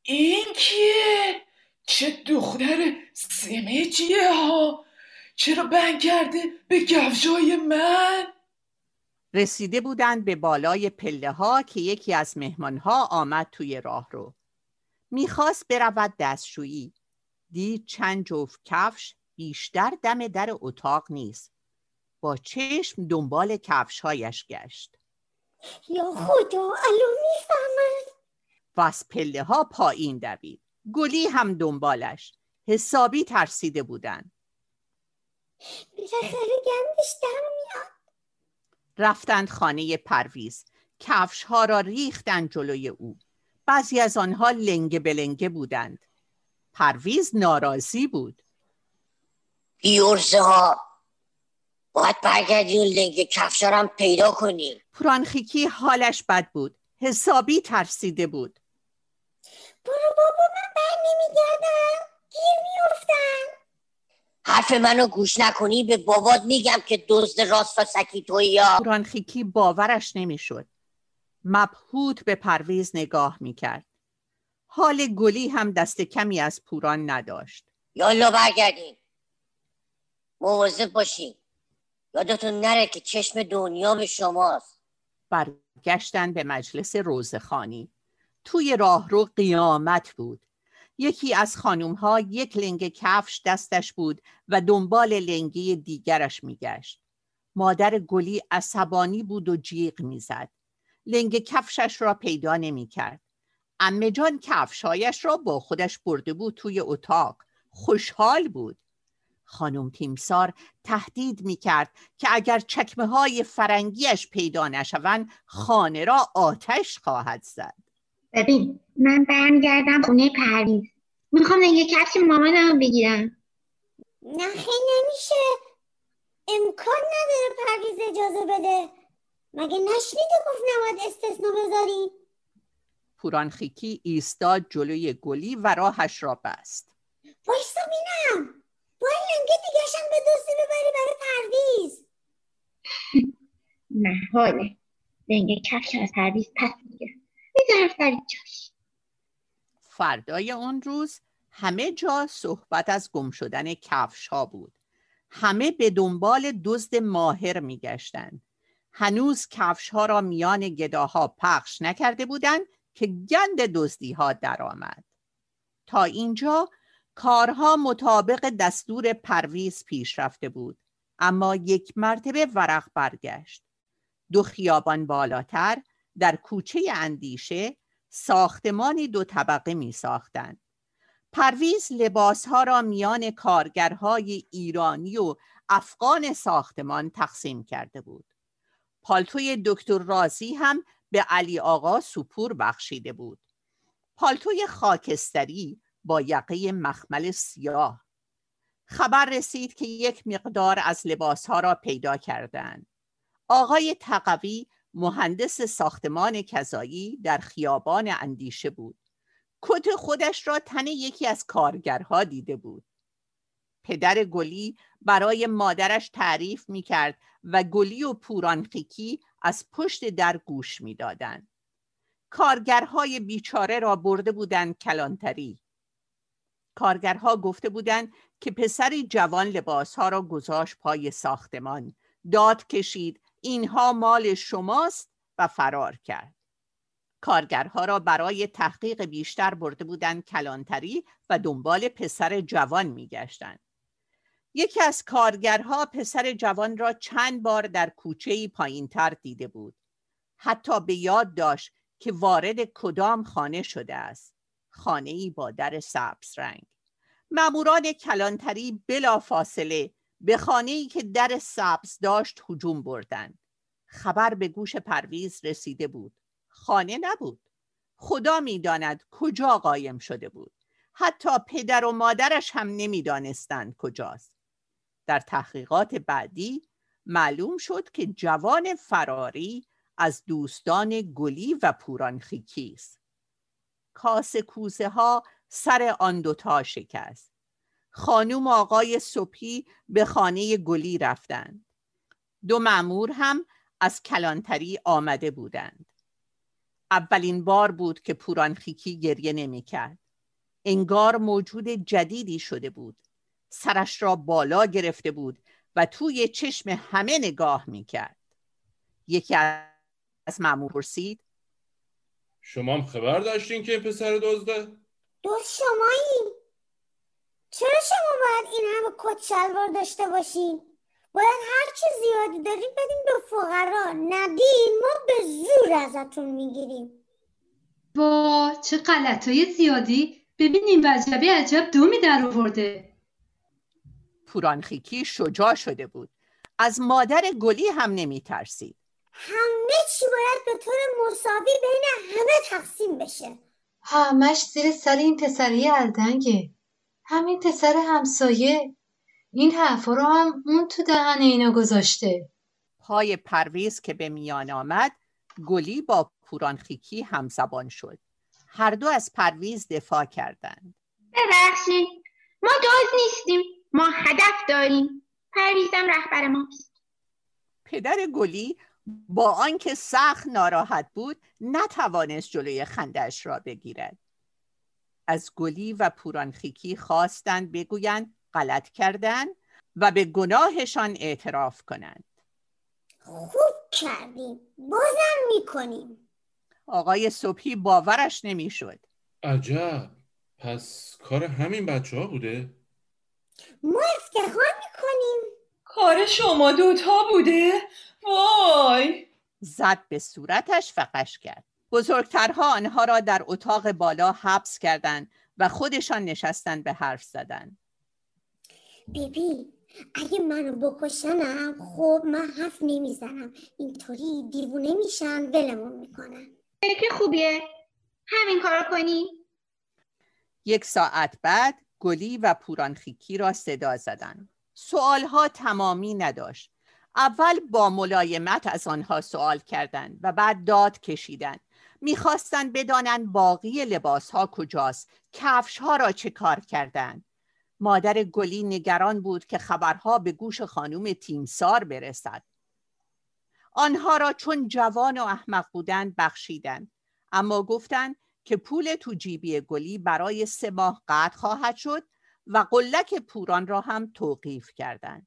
این کیه؟ چه دختر سمجیه ها؟ چرا بند کرده به گفجای من؟ رسیده بودند به بالای پله ها که یکی از مهمان ها آمد توی راه رو. می‌خواست برود دستشویی. دید چند جفت کفش بیشتر دم در اتاق نیست. با چشم دنبال کفشهایش گشت. یا خدا الان می‌فهمن و از پله ها پایین دوید. گلی هم دنبالش. حسابی ترسیده بودن بالاخره گندش در میاد رفتند خانه پرویز. کفش ها را ریختند جلوی او. بعضی از آنها لنگه بلنگه بودند. پرویز ناراضی بود. بیورزه ها باید برگردی اون لنگ کفشارم پیدا کنی. پرانخیکی حالش بد بود. حسابی ترسیده بود. برو بابا من بر نمیگردم. گیر میافتم. حرف منو گوش نکنی به بابات میگم که دزد راست و سکی توی یا پرانخیکی باورش نمی‌شد. مبهوت به پرویز نگاه می‌کرد. حال گلی هم دست کمی از پوران نداشت. یالا برگردین مواظب باشین. یادتون نره که چشم دنیا به شماست. برگشتن به مجلس روزخانی. توی راهرو قیامت بود. یکی از خانوم ها یک لنگ کفش دستش بود و دنبال لنگی دیگرش میگشت. مادر گلی عصبانی بود و جیغ می‌زد. لنگ کفشش را پیدا نمی‌کرد. امه جان کفشهایش را با خودش برده بود توی اتاق. خوشحال بود. خانم تیمسار تهدید می کرد که اگر چکمه های فرنگیش پیدا نشوند خانه را آتش خواهد زد. ببین من برمیگردم خونه پرویز. می‌خوام یه کفش مامانم بگیرم. نه خیلی نمیشه. امکان نداره پرویز اجازه بده. مگه نشنیده گفت نباید استثنا بذاری؟ پورانخیکی ایستاد جلوی گلی و راهش را بست. وایستا بینم باید لنگه دیگهشم به دوستی ببری برای پرویز. نه حاله. رنگ کفش از پرویز پس جاش. فردای آن روز همه جا صحبت از گم شدن کفش ها بود. همه به دنبال دزد ماهر میگشتند. هنوز کفش ها را میان گداها پخش نکرده بودند که گند دزدی ها درآمد. تا اینجا کارها مطابق دستور پرویز پیش رفته بود اما یک مرتبه ورق برگشت. دو خیابان بالاتر در کوچه اندیشه ساختمانی دو طبقه می ساختند. پرویز لباسها را میان کارگرهای ایرانی و افغان ساختمان تقسیم کرده بود. پالتوی دکتر رازی هم به علی آقا سپور بخشیده بود. پالتوی خاکستری با یقه مخمل سیاه. خبر رسید که یک مقدار از لباسها را پیدا کردند. آقای تقوی مهندس ساختمان کذایی در خیابان اندیشه بود. کت خودش را تن یکی از کارگرها دیده بود. پدر گلی برای مادرش تعریف می کرد و گلی و پورانخیکی از پشت در گوش می دادن. کارگرهای بیچاره را برده بودند کلانتری. کارگرها گفته بودند که پسری جوان لباسها را گذاشت پای ساختمان. داد کشید اینها مال شماست و فرار کرد. کارگرها را برای تحقیق بیشتر برده بودند کلانتری و دنبال پسر جوان میگشتند. یکی از کارگرها پسر جوان را چند بار در کوچه پایین تر دیده بود. حتی به یاد داشت که وارد کدام خانه شده است. خانه ای با در سبز رنگ. ماموران کلانتری بلا فاصله به خانه ای که در سبز داشت هجوم بردند. خبر به گوش پرویز رسیده بود. خانه نبود. خدا می‌داند کجا قایم شده بود. حتی پدر و مادرش هم نمی‌دانستند کجاست. در تحقیقات بعدی معلوم شد که جوان فراری از دوستان گلی و پورانخیکی است. کاس کوزه ها سر آن دوتا شکست. خانوم آقای صبحی به خانه گلی رفتند. دو معمور هم از کلانتری آمده بودند. اولین بار بود که پورانخیکی گریه نمی کرد. انگار موجود جدیدی شده بود. سرش را بالا گرفته بود و توی چشم همه نگاه می کرد. یکی از معمور پرسید شما هم خبر داشتین که این پسر دزده؟ دوست شمایی چرا شما باید این همه کت شلوار داشته باشین؟ باید هر چی زیادی داریم بدیم به فقرا. ندین ما به زور ازتون می‌گیریم. وا چه غلطای زیادی؟ ببینیم وجبه عجب دومی در آورده. پورانخیکی شجاع شده بود. از مادر گلی هم نمی ترسید همه چی باید به طور مساوی بین همه تقسیم بشه. همش زیر سر این پسری الدنگه. همین پسر همسایه. این حرفا رو هم اون تو دهن اینا گذاشته. پای پرویز که به میان آمد گلی با پورانخیکی همزبان شد. هر دو از پرویز دفاع کردند. ببخشید ما داز نیستیم. ما هدف داریم. پرویزم رهبر ماست. پدر گلی با آنکه سخت ناراحت بود نتوانست جلوی خندش را بگیرد. از گلی و پورانخیکی خواستند بگویند غلط کردند و به گناهشان اعتراف کنند. خوب کردیم. بازم می‌کنیم. آقای صبحی باورش نمی‌شد. عجب. پس کار همین بچه ها بوده؟ ما افتخار می‌کنیم. کار شما دوتا بوده؟ وای! زد به صورتش فقش کرد. بزرگترها آنها را در اتاق بالا حبس کردند و خودشان نشستند به حرف زدن. ببین اگه منو بکشنم خب من حرف نمی‌زنم. اینطوری دیوونه میشن ولمون می‌کنن. فکر خوبیه. همین کار کنی. یک ساعت بعد گلی و پورانخیکی را صدا زدند سوالها تمامی نداشت. اول با ملایمت از آنها سوال کردند و بعد داد کشیدند. می‌خواستند بدانند باقی لباس ها کجاست کفش ها را چه کار کردند. مادر گلی نگران بود که خبرها به گوش خانم تیمسار برسد. آنها را چون جوان و احمق بودند بخشیدند اما گفتند که پول تو جیبی گلی برای سه ماه قطع خواهد شد و قلک پوران را هم توقیف کردند.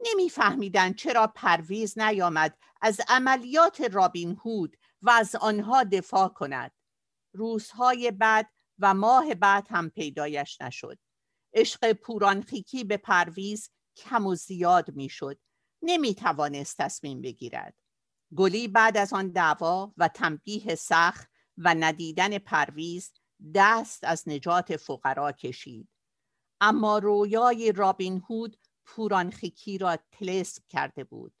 نمیفهمیدند چرا پرویز نیامد از عملیات رابین هود و از آنها دفاع کند. روزهای بعد و ماه بعد هم پیدایش نشد. عشق پورانخیکی به پرویز کم و زیاد می‌شد. نمی توانست تصمیم بگیرد. گلی بعد از آن دعوا و تنبیه سخت و ندیدن پرویز دست از نجات فقرا کشید. اما رویای رابین هود پورانخیکی را تلسم کرده بود.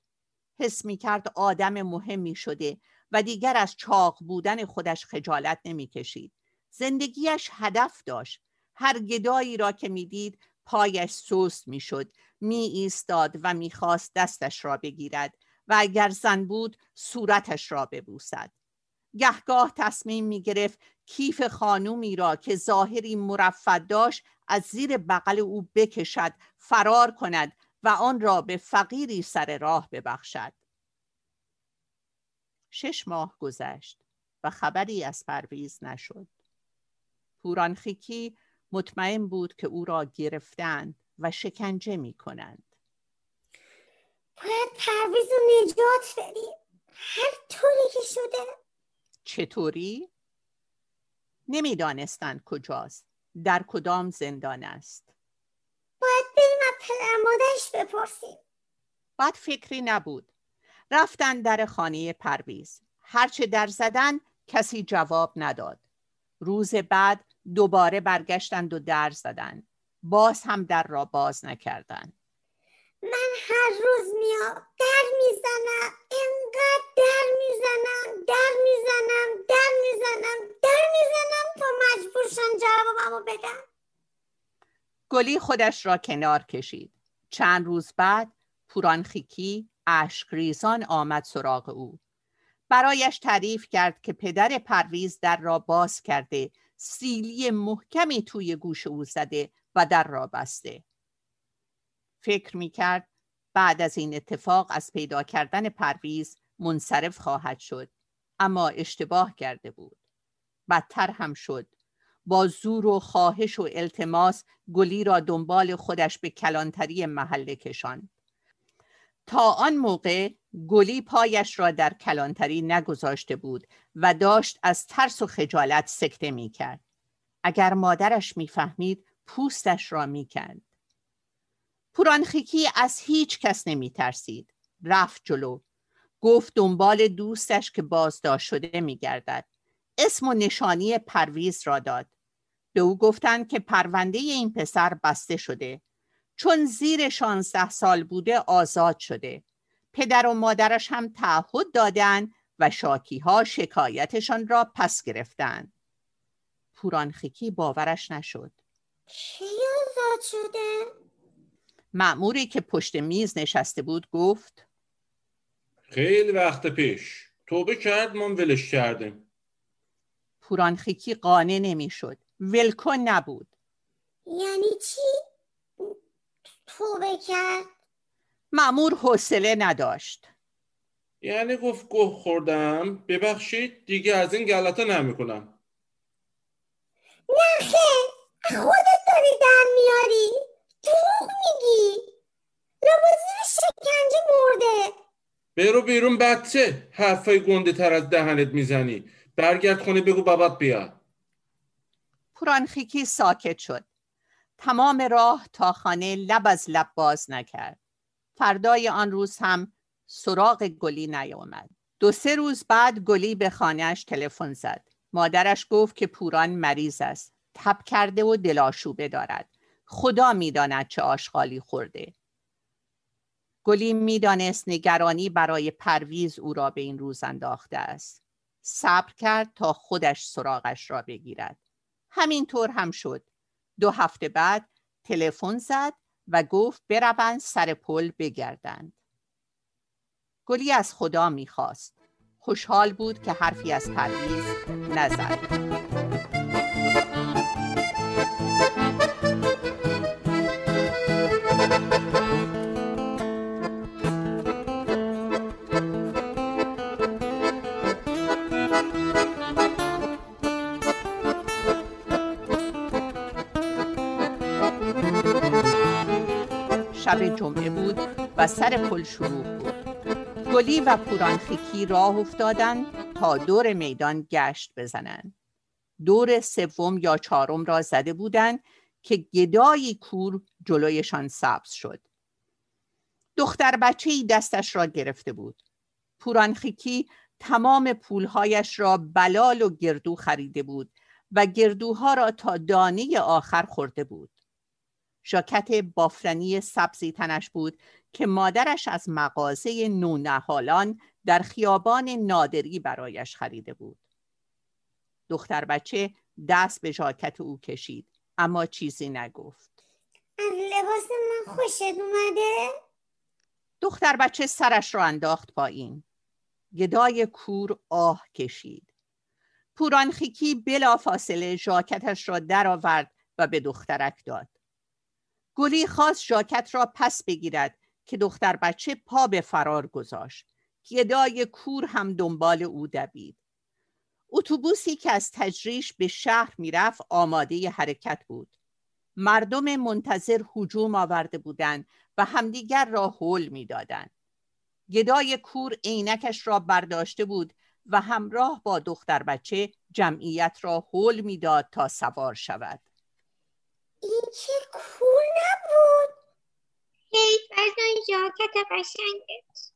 حس می کرد آدم مهمی شده و دیگر از چاق بودن خودش خجالت نمی کشید زندگیش هدف داشت. هر گدایی را که می‌دید پایش سست می‌شد می ایستاد و می‌خواست دستش را بگیرد و اگر زن بود صورتش را ببوسد. گهگاه تصمیم می گرفت کیف خانومی را که ظاهری مرفد داشت از زیر بغل او بکشد فرار کند و آن را به فقیری سر راه ببخشد. شش ماه گذشت و خبری از پرویز نشد. پورانخیکی مطمئن بود که او را گرفتند و شکنجه می کنند. باید پرویز رو نجات بدیم هر طوری که شده. چطوری؟ نمی‌دانستند کجاست. در کدام زندان است. باید بریم از پدر مادرش بپرسیم. بعد فکری نبود. رفتن در خانه پرویز. هرچه در زدن کسی جواب نداد. روز بعد دوباره برگشتند و در زدند باز هم در را باز نکردند من هر روز میام در می‌زنم انقدر در می‌زنم در می‌زنم در می‌زنم در می‌زنم تا مجبورشن جوابمو بدم. گلی خودش را کنار کشید. چند روز بعد پورانخیکی ریزان آمد سراغ او. برایش تعریف کرد که پدر پرویز در را باز کرده سیلی محکمی توی گوش او زده و در را بسته. فکر می کرد بعد از این اتفاق از پیدا کردن پرویز منصرف خواهد شد اما اشتباه کرده بود. بدتر هم شد. با زور و خواهش و التماس گلی را دنبال خودش به کلانتری محله کشاند. تا آن موقع گلی پایش را در کلانتری نگذاشته بود و داشت از ترس و خجالت سکته می کرد. اگر مادرش می‌فهمید پوستش را می‌کند پورانخیکی از هیچ کس نمی ترسید. رفت جلو. گفت دنبال دوستش که بازداشت شده می گردد. اسم و نشانی پرویز را داد. به او گفتند که پرونده این پسر بسته شده. چون زیر شانزده سال بوده آزاد شده. پدر و مادرش هم تعهد دادند و شاکی ها شکایتشان را پس گرفتند. پورانخیکی باورش نشد. کی آزاد شده؟ معموری که پشت میز نشسته بود گفت خیلی وقت پیش توبه کرد من ولش کردیم پورانخیکی قانع نمی‌شد ولکن نبود یعنی چی؟ توبه کرد؟ معمور حوصله نداشت. یعنی گفت گوه خوردم. ببخشید دیگه از این گلتا نمی‌کنم. نه خیر خودت داری در میاری؟ دروغ میگی. لبازی شکنجه مرده. برو بیرون بچه. حرفای گنده تر از دهنت می‌زنی. برگرد خونه بگو بابات بیا پورانخیکی ساکت شد. تمام راه تا خانه لب از لب باز نکرد. فردای آن روز هم سراغ گلی نیامد. دو سه روز بعد گلی به خانهش تلفن زد. مادرش گفت که پوران مریض است. تب کرده و دلاشوبه دارد. خدا می‌داند چه آشغالی خورده. گلی می‌دانست نگرانی برای پرویز او را به این روز انداخته است. صبر کرد تا خودش سراغش را بگیرد. همینطور هم شد. دو هفته بعد تلفن زد و گفت بروند سر پل بگردند. گلی از خدا می‌خواست. خوشحال بود که حرفی از پرویز نزد. و سر پل شروع بود. گلی و پورانخیکی راه افتادند تا دور میدان گشت بزنند دور سوم یا چهارم را زده بودند که گدایی کور جلویشان سبز شد. دختر بچه ای دستش را گرفته بود. پورانخیکی تمام پولهایش را بلال و گردو خریده بود و گردوها را تا دانه آخر خورده بود. ژاکت بافرنی سبزی تنش بود که مادرش از مغازه نونهالان در خیابان نادری برایش خریده بود. دختر بچه دست به ژاکت او کشید اما چیزی نگفت. از لباس من خوشت اومده؟ دختر بچه سرش را انداخت پایین. گدای کور آه کشید. پورانخیکی بلا فاصله ژاکتش را درآورد و به دخترک داد. گلی خواست ژاکت را پس بگیرد که دختر بچه پا به فرار گذاشت. گدای کور هم دنبال او دوید. اتوبوسی که از تجریش به شهر می‌رفت آماده حرکت بود. مردم منتظر هجوم آورده بودند و همدیگر را حول می‌دادند. گدای کور عینکش را برداشته بود و همراه با دختر بچه جمعیت را حول می‌داد تا سوار شود. این که کور نبود؟ حیف از اون ژاکت قشنگت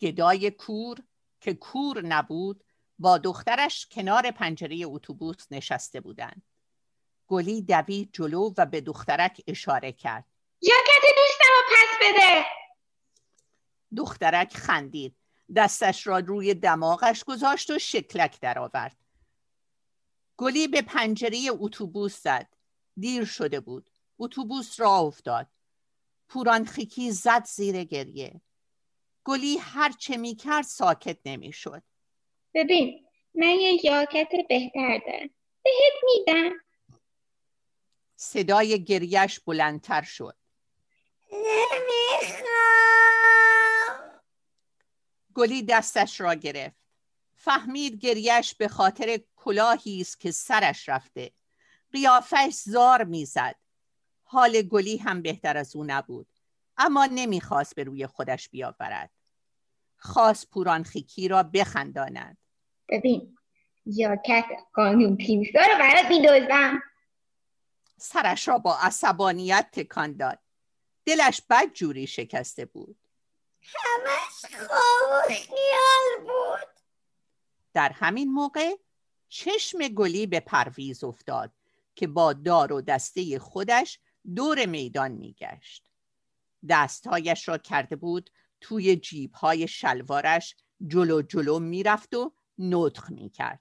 گدای کور که کور نبود با دخترش کنار پنجره اتوبوس نشسته بودند گلی دوید جلو و به دخترک اشاره کرد. ژاکت دوستم رو پس بده. دخترک خندید. دستش را روی دماغش گذاشت و شکلک درآورد. گلی به پنجره اتوبوس زد. دیر شده بود. اتوبوس راه افتاد. پورانخیکی زد زیر گریه. گلی هر چه می کرد ساکت نمی شد. ببین من یه ژاکت بهتر دارم. بهت میدم. صدای گریش بلندتر شد. نمی‌خوام. گلی دستش را گرفت. فهمید گریش به خاطر کلاهی است که سرش رفته. قیافش زار می‌زد. حال گلی هم بهتر از او نبود اما نمی‌خواست به روی خودش بیاورد. خواست پورانخیکی را بخنداند. ببین یا کت قانون تیمسا رو برات میدوزم؟ سرش را با عصبانیت تکان داد. دلش بد جوری شکسته بود. همش خواب خیال بود. در همین موقع چشم گلی به پرویز افتاد. که با دار و دسته خودش دور میدان میگشت. دستهایش را کرده بود توی جیبهای شلوارش جلو جلو می‌رفت و نطخ می‌کرد.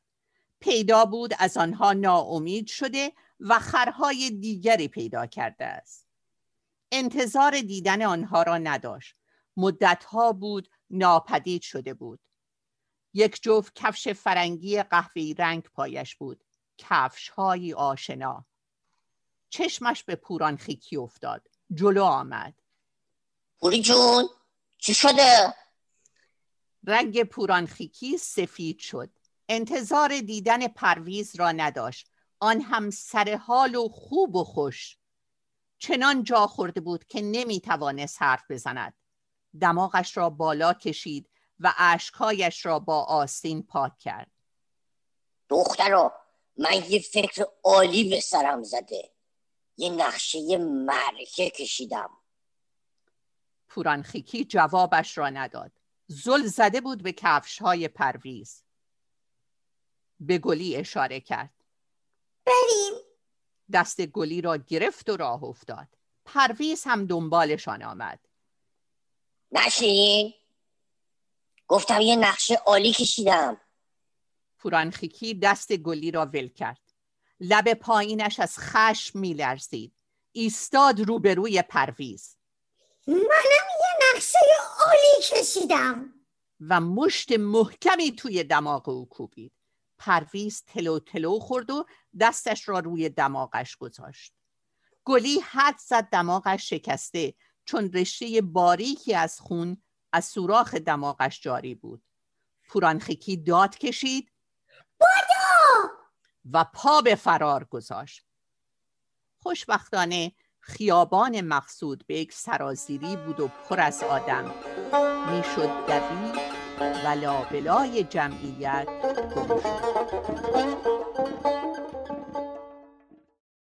پیدا بود از آنها ناامید شده و خرهای دیگری پیدا کرده است. انتظار دیدن آنها را نداشت. مدتها بود ناپدید شده بود. یک جفت کفش فرنگی قهوه‌ای رنگ پایش بود. کفش های آشنا. چشمش به پوران خیکی افتاد. جلو آمد. پوری جون چی شده؟ رنگ پوران خیکی سفید شد. انتظار دیدن پرویز را نداشت. آن هم سر حال و خوب و خوش. چنان جا خورده بود که نمی توانست حرف بزند. دماغش را بالا کشید و اشکهایش را با آستین پاک کرد. دخترا من یه فکر عالی به سرم زده. یه نقشه معرکه کشیدم. پورانخیکی جوابش را نداد. زل زده بود به کفش های پرویز. به گلی اشاره کرد. بریم. دست گلی را گرفت و راه افتاد. پرویز هم دنبالشان آمد. نشین. گفتم یه نقشه عالی کشیدم. پورانخیکی دست گلی را ول کرد. لب پایینش از خشم میلرزید. ایستاد روبروی پرویز. منم یه نقشه عالی کشیدم. و مشت محکمی توی دماغ او کوبید. پرویز تلو تلو خورد و دستش را روی دماغش گذاشت. گلی حد زد دماغش شکسته چون رشته باریکی از خون از سوراخ دماغش جاری بود. پورانخیکی داد کشید بادو و پا به فرار گذاشت. خوشبختانه خیابان مقصود به یک سرازیری بود و پر از آدم. می‌شد دوید و لابلای جمعیت گم شد.